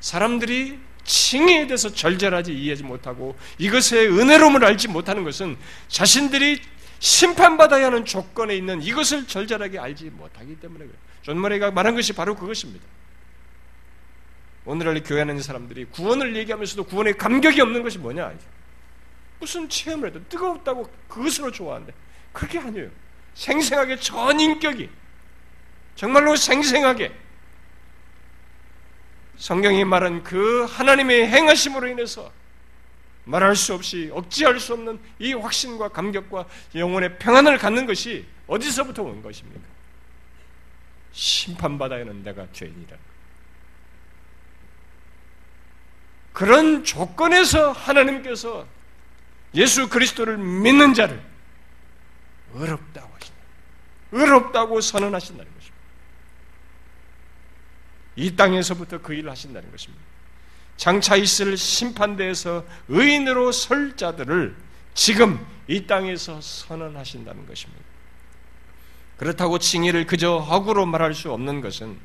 사람들이 칭의에 대해서 절절하지 이해하지 못하고 이것의 은혜로움을 알지 못하는 것은 자신들이 심판받아야 하는 조건에 있는 이것을 절절하게 알지 못하기 때문에 그래요. 존 머레이가 말한 것이 바로 그것입니다. 오늘날 교회 하는 사람들이 구원을 얘기하면서도 구원에 감격이 없는 것이 뭐냐? 무슨 체험을 해도 뜨겁다고 그것으로 좋아하는데 그게 아니에요. 생생하게 전인격이 정말로 생생하게 성경이 말한 그 하나님의 행하심으로 인해서 말할 수 없이 억지할 수 없는 이 확신과 감격과 영혼의 평안을 갖는 것이 어디서부터 온 것입니까? 심판받아야 하는 내가 죄인이라. 그런 조건에서 하나님께서 예수 그리스도를 믿는 자를 의롭다고 하신다. 의롭다고 선언하신다는 것입니다. 이 땅에서부터 그 일을 하신다는 것입니다. 장차 있을 심판대에서 의인으로 설 자들을 지금 이 땅에서 선언하신다는 것입니다. 그렇다고 칭의를 그저 허구로 말할 수 없는 것은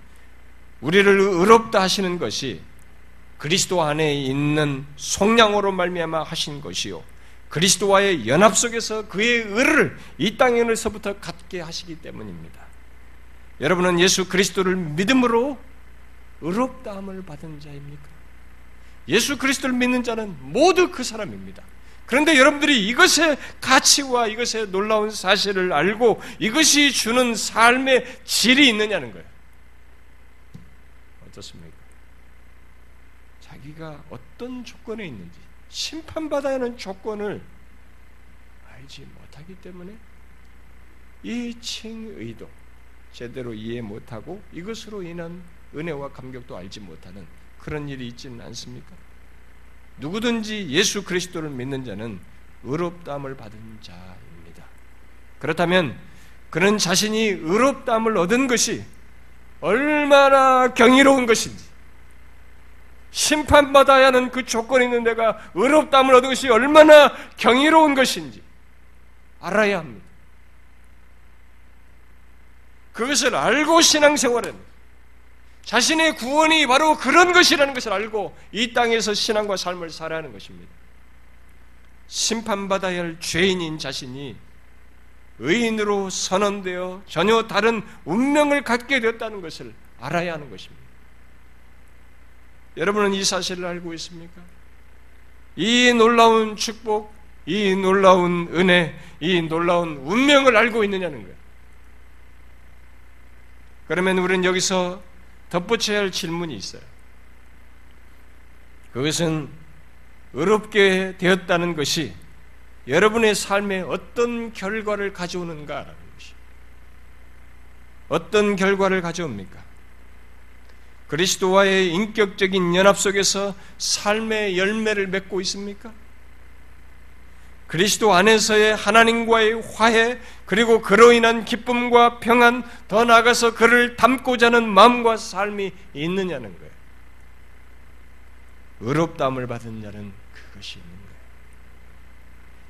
우리를 의롭다 하시는 것이 그리스도 안에 있는 속량으로 말미암아 하신 것이요 그리스도와의 연합 속에서 그의 의를 이 땅에서부터 갖게 하시기 때문입니다. 여러분은 예수 그리스도를 믿음으로 의롭다함을 받은 자입니까? 예수 그리스도를 믿는 자는 모두 그 사람입니다. 그런데 여러분들이 이것의 가치와 이것의 놀라운 사실을 알고 이것이 주는 삶의 질이 있느냐는 거예요. 어떻습니까? 자기가 어떤 조건에 있는지 심판받아야 하는 조건을 알지 못하기 때문에 이 칭의도 제대로 이해 못하고 이것으로 인한 은혜와 감격도 알지 못하는 그런 일이 있지는 않습니까? 누구든지 예수 그리스도를 믿는 자는 의롭다함을 받은 자입니다. 그렇다면 그는 자신이 의롭다함을 얻은 것이 얼마나 경이로운 것인지 심판받아야 하는 그 조건이 있는 내가 의롭다함을 얻은 것이 얼마나 경이로운 것인지 알아야 합니다. 그것을 알고 신앙생활은 자신의 구원이 바로 그런 것이라는 것을 알고 이 땅에서 신앙과 삶을 살아야 하는 것입니다. 심판받아야 할 죄인인 자신이 의인으로 선언되어 전혀 다른 운명을 갖게 되었다는 것을 알아야 하는 것입니다. 여러분은 이 사실을 알고 있습니까? 이 놀라운 축복, 이 놀라운 은혜, 이 놀라운 운명을 알고 있느냐는 거예요. 그러면 우리는 여기서 덧붙여야 할 질문이 있어요. 그것은 어렵게 되었다는 것이 여러분의 삶에 어떤 결과를 가져오는가라는 것이. 어떤 결과를 가져옵니까? 그리스도와의 인격적인 연합 속에서 삶의 열매를 맺고 있습니까? 그리스도 안에서의 하나님과의 화해, 그리고 그로 인한 기쁨과 평안, 더 나아가서 그를 닮고자 하는 마음과 삶이 있느냐는 거예요. 의롭다함을 받은 자는 그것이 있는 거예요.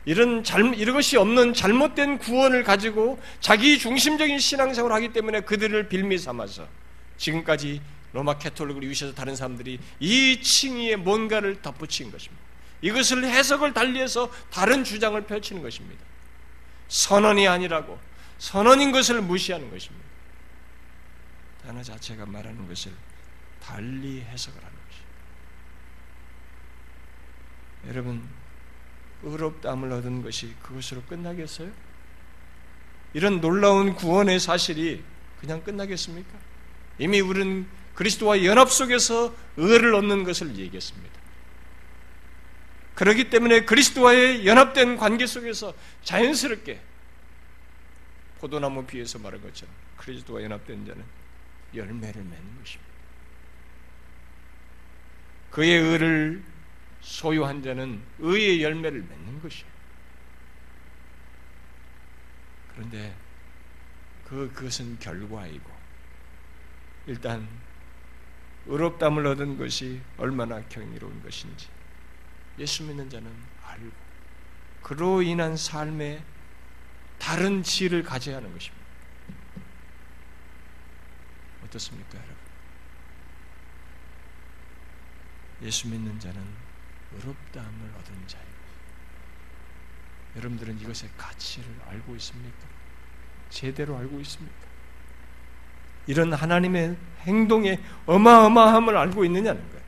이런 잘, 이것이 없는 잘못된 구원을 가지고 자기 중심적인 신앙생활을 하기 때문에 그들을 빌미 삼아서 지금까지 로마 캐톨릭을 위해서 다른 사람들이 이 칭의에 뭔가를 덧붙인 것입니다. 이것을 해석을 달리해서 다른 주장을 펼치는 것입니다. 선언이 아니라고 선언인 것을 무시하는 것입니다. 단어 자체가 말하는 것을 달리 해석을 하는 것입니다. 여러분 의롭다함을 얻은 것이 그것으로 끝나겠어요? 이런 놀라운 구원의 사실이 그냥 끝나겠습니까? 이미 우리는 그리스도와 연합 속에서 의를 얻는 것을 얘기했습니다. 그렇기 때문에 그리스도와의 연합된 관계 속에서 자연스럽게 포도나무 비에서 말한 것처럼 그리스도와 연합된 자는 열매를 맺는 것입니다. 그의 의를 소유한 자는 의의 열매를 맺는 것이에요. 그런데 그, 그것은 결과이고, 일단, 의롭담을 얻은 것이 얼마나 경이로운 것인지, 예수 믿는 자는 알고, 그로 인한 삶에 다른 지혜를 가져야 하는 것입니다. 어떻습니까, 여러분? 예수 믿는 자는 의롭다함을 얻은 자예요. 여러분들은 이것의 가치를 알고 있습니까? 제대로 알고 있습니까? 이런 하나님의 행동의 어마어마함을 알고 있느냐는 거예요.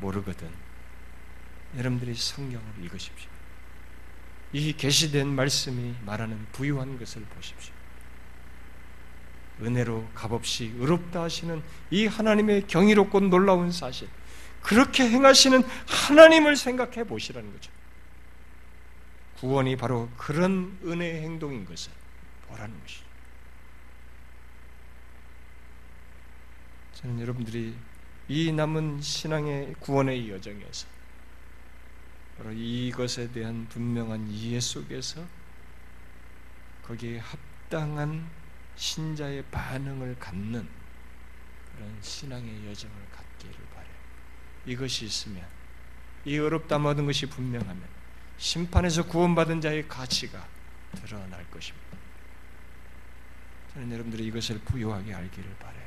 모르거든. 여러분들이 성경을 읽으십시오. 이 계시된 말씀이 말하는 부유한 것을 보십시오. 은혜로 값없이 의롭다 하시는 이 하나님의 경이롭고 놀라운 사실. 그렇게 행하시는 하나님을 생각해 보시라는 거죠. 구원이 바로 그런 은혜의 행동인 것을 보라는 것이죠. 저는 여러분들이 이 남은 신앙의 구원의 여정에서 바로 이것에 대한 분명한 이해 속에서 거기에 합당한 신자의 반응을 갖는 그런 신앙의 여정을 갖기를 바래요. 이것이 있으면 이 어렵다 모든 것이 분명하면 심판에서 구원받은 자의 가치가 드러날 것입니다. 저는 여러분들이 이것을 부유하게 알기를 바래요.